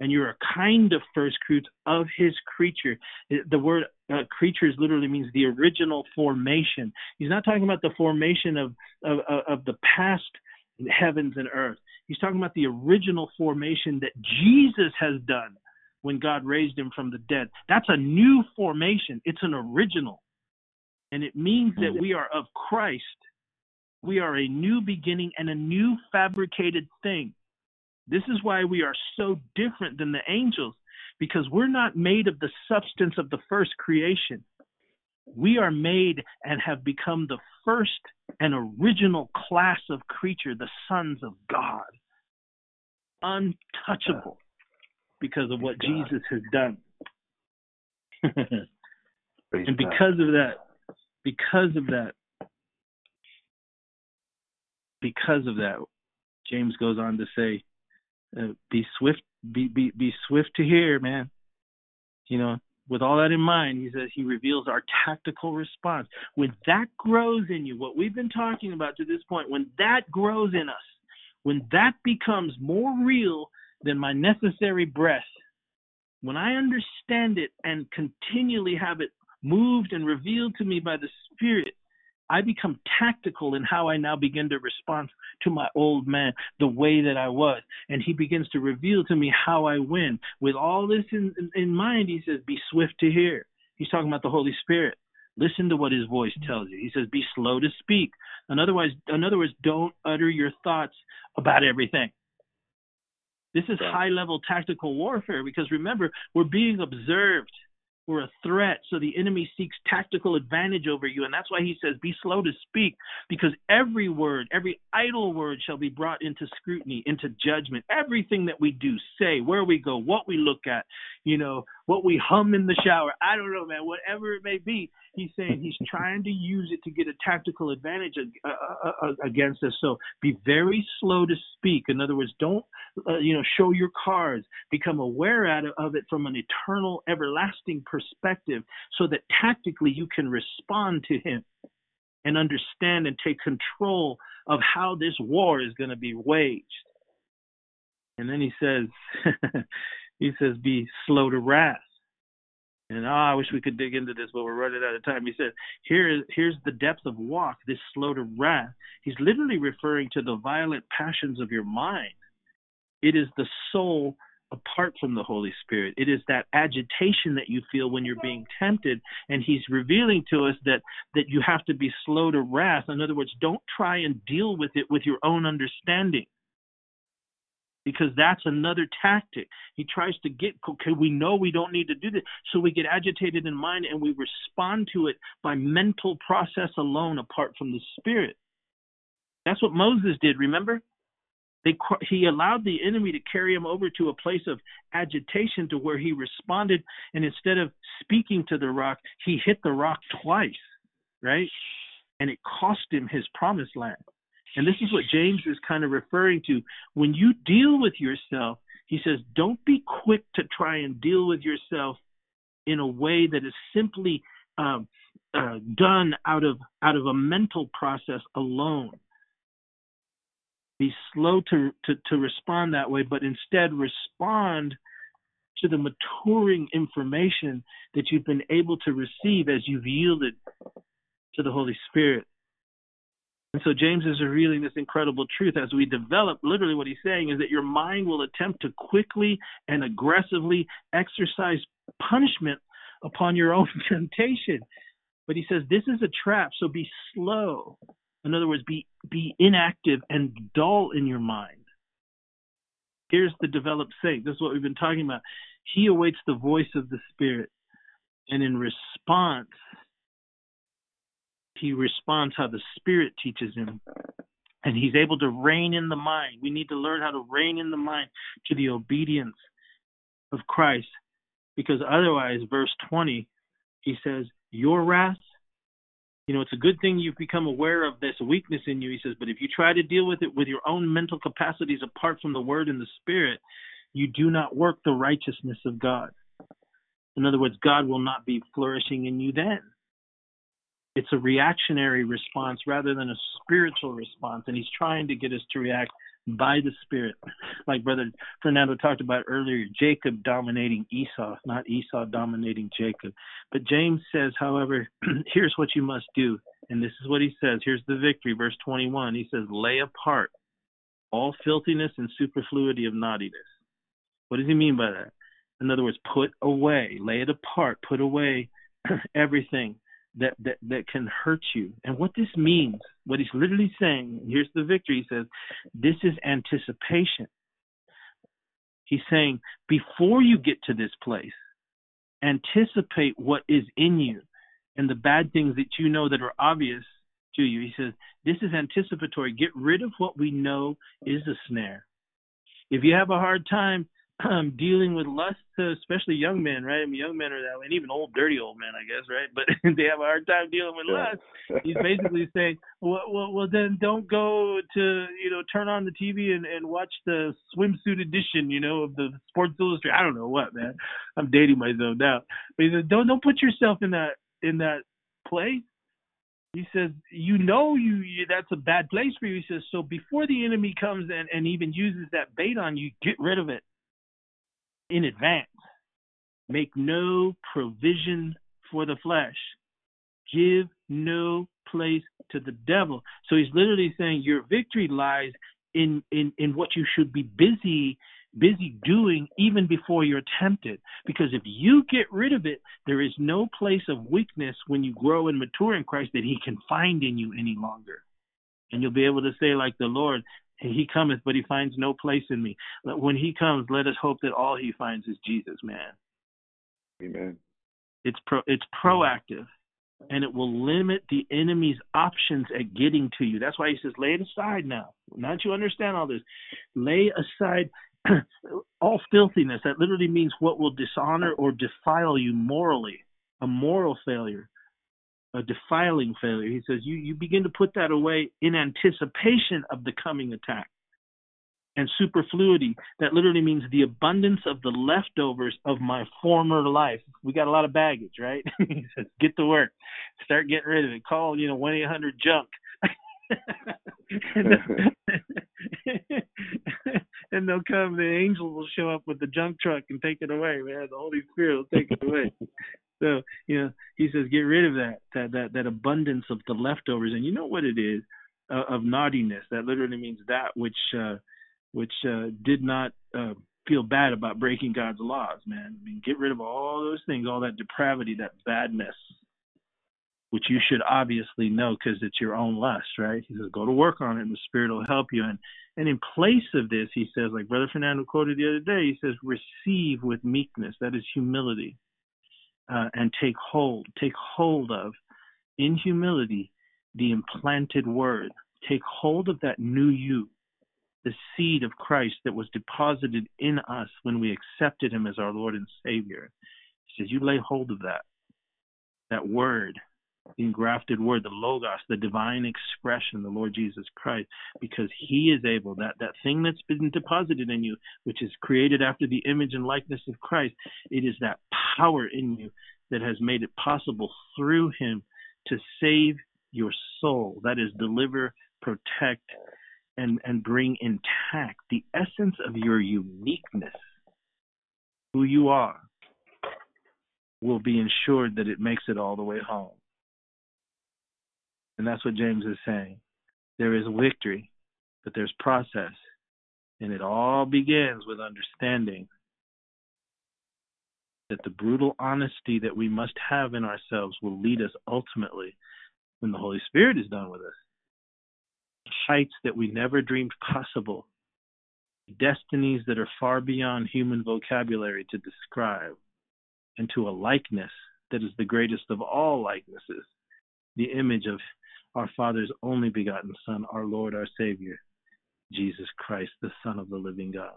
S2: And you're a kind of first fruits of his creature. The word uh, creatures literally means the original formation. He's not talking about the formation of, of, of the past heavens and earth. He's talking about the original formation that Jesus has done when God raised him from the dead. That's a new formation, it's an original. And it means that hmm. we are of Christ. We are a new beginning and a new fabricated thing. This is why we are so different than the angels, because we're not made of the substance of the first creation. We are made and have become the first and original class of creature, the sons of God. Untouchable because of what God. Jesus has done. [LAUGHS] and because God. of that, because of that, because of that, James goes on to say, uh, "Be swift, be be be swift to hear, man." You know, with all that in mind, he says he reveals our tactical response. When that grows in you, what we've been talking about to this point, when that grows in us, when that becomes more real than my necessary breath, when I understand it and continually have it moved and revealed to me by the Spirit, I become tactical in how I now begin to respond to my old man the way that I was. And he begins to reveal to me how I win. With all this in, in mind, he says, Be swift to hear. He's talking about the Holy Spirit. Listen to what his voice tells you. He says, Be slow to speak. In other words, in other words, don't utter your thoughts about everything. This is high level tactical warfare because remember, we're being observed. We're a threat. So the enemy seeks tactical advantage over you. And that's why he says, be slow to speak, because every word, every idle word shall be brought into scrutiny, into judgment. Everything that we do, say, where we go, what we look at, you know, what we hum in the shower. I don't know, man, whatever it may be. He's saying he's trying to use it to get a tactical advantage uh, uh, uh, against us. So be very slow to speak. In other words, don't uh, you know show your cards. Become aware of it from an eternal, everlasting perspective, so that tactically you can respond to him and understand and take control of how this war is going to be waged. And then he says, [LAUGHS] he says, be slow to wrath. And oh, I wish we could dig into this, but we're running out of time. He said, Here is here's the depth of walk, this slow to wrath. He's literally referring to the violent passions of your mind. It is the soul apart from the Holy Spirit. It is that agitation that you feel when you're being tempted, and He's revealing to us that that you have to be slow to wrath. In other words, don't try and deal with it with your own understanding because that's another tactic. He tries to get, okay, we know we don't need to do this. So we get agitated in mind and we respond to it by mental process alone apart from the spirit. That's what Moses did, remember? They, he allowed the enemy to carry him over to a place of agitation to where he responded, and instead of speaking to the rock, he hit the rock twice, right? And it cost him his promised land. And this is what James is kind of referring to. When you deal with yourself, he says, don't be quick to try and deal with yourself in a way that is simply um, uh, done out of out of a mental process alone. Be slow to, to, to respond that way, but instead respond to the maturing information that you've been able to receive as you've yielded to the Holy Spirit. And so James is revealing this incredible truth as we develop. Literally, what he's saying is that your mind will attempt to quickly and aggressively exercise punishment upon your own [LAUGHS] temptation. But he says this is a trap, so be slow. In other words, be be inactive and dull in your mind. Here's the developed saint. This is what we've been talking about. He awaits the voice of the Spirit, and in response, he responds how the Spirit teaches him. And he's able to rein in the mind. We need to learn how to rein in the mind to the obedience of Christ. Because otherwise, verse 20, he says, Your wrath, you know, it's a good thing you've become aware of this weakness in you. He says, but if you try to deal with it with your own mental capacities apart from the word and the spirit, you do not work the righteousness of God. In other words, God will not be flourishing in you then It's a reactionary response rather than a spiritual response. And he's trying to get us to react by the Spirit. [LAUGHS] Like Brother Fernando talked about earlier, Jacob dominating Esau, not Esau dominating Jacob. But James says, however, [CLEARS THROAT] here's what you must do. And this is what he says. Here's the victory, verse 21. He says, lay apart all filthiness and superfluity of naughtiness. What does he mean by that? In other words, put away, lay it apart, put away [CLEARS THROAT] everything that, that, that can hurt you. And what this means, what he's literally saying, here's the victory. He says, this is anticipation. He's saying, before you get to this place, anticipate what is in you and the bad things that you know that are obvious to you. He says, this is anticipatory. Get rid of what we know is a snare. If you have a hard time um, dealing with lust, especially young men, right? I mean, young men are that way, and even old, dirty old men, I guess, right? But [LAUGHS] they have a hard time dealing with lust. [LAUGHS] He's basically saying, well, well, well, then don't go to, you know, turn on the TV and, and watch the swimsuit edition, you know, of the Sports Illustrated. I don't know what, man. I'm dating myself now. But he says, don't don't put yourself in that in that place. He says, you know, you, you that's a bad place for you. He says, so before the enemy comes and, and even uses that bait on you, get rid of it in advance. Make no provision for the flesh. Give no place to the devil. So he's literally saying your victory lies in in in what you should be busy busy doing even before you're tempted. Because if you get rid of it, there is no place of weakness when you grow and mature in Christ that he can find in you any longer. And you'll be able to say, like the Lord, he cometh, but he finds no place in me. When he comes, let us hope that all he finds is Jesus, man.
S3: Amen.
S2: It's pro it's proactive and it will limit the enemy's options at getting to you. That's why he says, lay it aside now. Now that you understand all this, lay aside [CLEARS THROAT] all filthiness. That literally means what will dishonor or defile you morally, a moral failure a defiling failure. He says you, you begin to put that away in anticipation of the coming attack. And superfluity, that literally means the abundance of the leftovers of my former life. We got a lot of baggage, right? [LAUGHS] he says, get to work, start getting rid of it. Call, you know, one eight hundred junk. [LAUGHS] Uh, [LAUGHS] and, they'll come. The angel will show up with the junk truck and take it away. Man, the Holy Spirit will take it away. [LAUGHS] So you know, he says, get rid of that that that that abundance of the leftovers, and you know what it is uh, of naughtiness. That literally means that which uh, which uh, did not uh, feel bad about breaking God's laws. Man, I mean, get rid of all those things, all that depravity, that badness, which you should obviously know because it's your own lust, right? He says, go to work on it, and the Spirit will help you. And and in place of this, he says, like Brother Fernando quoted the other day, he says, receive with meekness. That is humility uh, and take hold, take hold of in humility the implanted word. Take hold of that new you, the seed of Christ that was deposited in us when we accepted him as our Lord and Savior. He says, You lay hold of that, that word, engrafted word, the logos, the divine expression, the Lord Jesus Christ, because He is able, that, that thing that's been deposited in you, which is created after the image and likeness of Christ, it is that power in you that has made it possible through Him to save your soul. That is, deliver, protect, and, and bring intact the essence of your uniqueness, who you are, will be ensured that it makes it all the way home. And that's what James is saying. There is victory, but there's process. And it all begins with understanding that the brutal honesty that we must have in ourselves will lead us ultimately, when the Holy Spirit is done with us, to heights that we never dreamed possible, destinies that are far beyond human vocabulary to describe, and to a likeness that is the greatest of all likenesses, the image of our Father's only begotten Son, our Lord, our Savior, Jesus Christ, the Son of the living God.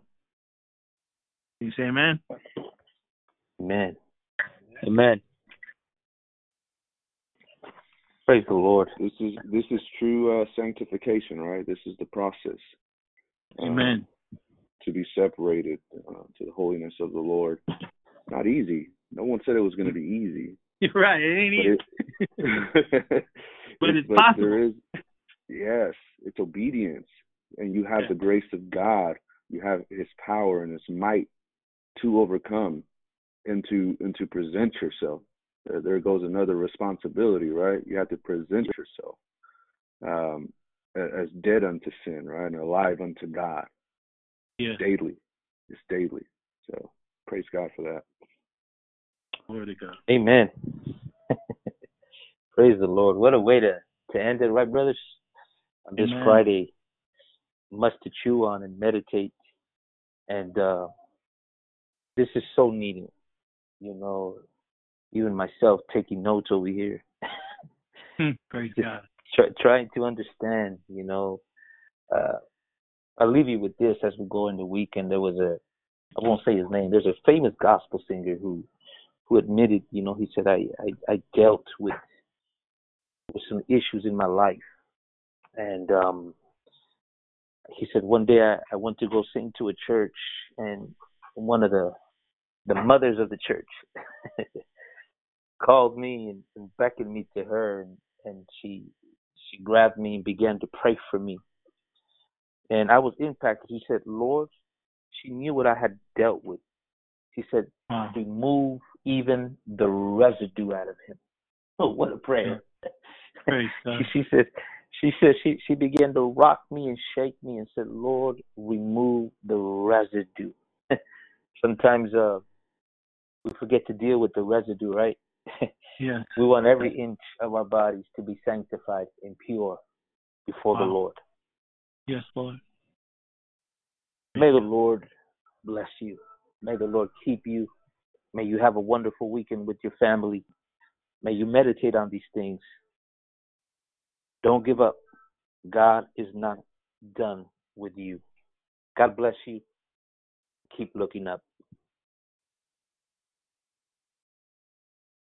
S2: Can you say amen?
S1: Amen. Amen. Praise the Lord.
S3: This is this is true uh, sanctification, right? This is the process.
S2: Amen.
S3: Uh, to be separated uh, to the holiness of the Lord. Not easy. No one said it was going to be easy. [LAUGHS]
S2: right. It ain't easy.
S3: But, [LAUGHS] [LAUGHS]
S2: But it's
S3: but
S2: possible.
S3: There is, yes, it's obedience, and you have
S2: Yeah.
S3: the grace of God. You have His power and His might to overcome, and to and to present yourself. There, there goes another responsibility, right? You have to present yourself um, as dead unto sin, right, and alive unto God
S2: Yeah.
S3: daily. It's daily. So praise God for that.
S2: Glory to God.
S1: Amen. [LAUGHS] Praise the Lord. What a way to, to end it, right, brothers? On this
S2: Amen.
S1: Friday, much to chew on and meditate. And uh, this is so needed. You know, even myself taking notes over here,
S2: Hmm. Praise God.
S1: try, trying to understand, you know. Uh, I'll leave you with this as we go in the weekend. There was a, I won't say his name, there's a famous gospel singer who who admitted, you know, he said, I, I, I dealt with with some issues in my life. And um he said one day I, I went to go sing to a church and one of the the mothers of the church [LAUGHS] called me and, and beckoned me to her and, and she she grabbed me and began to pray for me. And I was impacted. He said, Lord, she knew what I had dealt with. He said, remove even the residue out of him. [LAUGHS] Oh, what a prayer.
S2: Praise [LAUGHS] God.
S1: she, she said she said she, she began to rock me and shake me and said, Lord, remove the residue. [LAUGHS] Sometimes uh we forget to deal with the residue, right?
S2: Yes.
S1: we want every inch of our bodies to be sanctified and pure before the Lord.
S2: Yes, Lord.
S1: May the Lord bless you. May the Lord keep you. May you have a wonderful weekend with your family. May you meditate on these things. Don't give up. God is not done with you. God bless you. Keep looking up.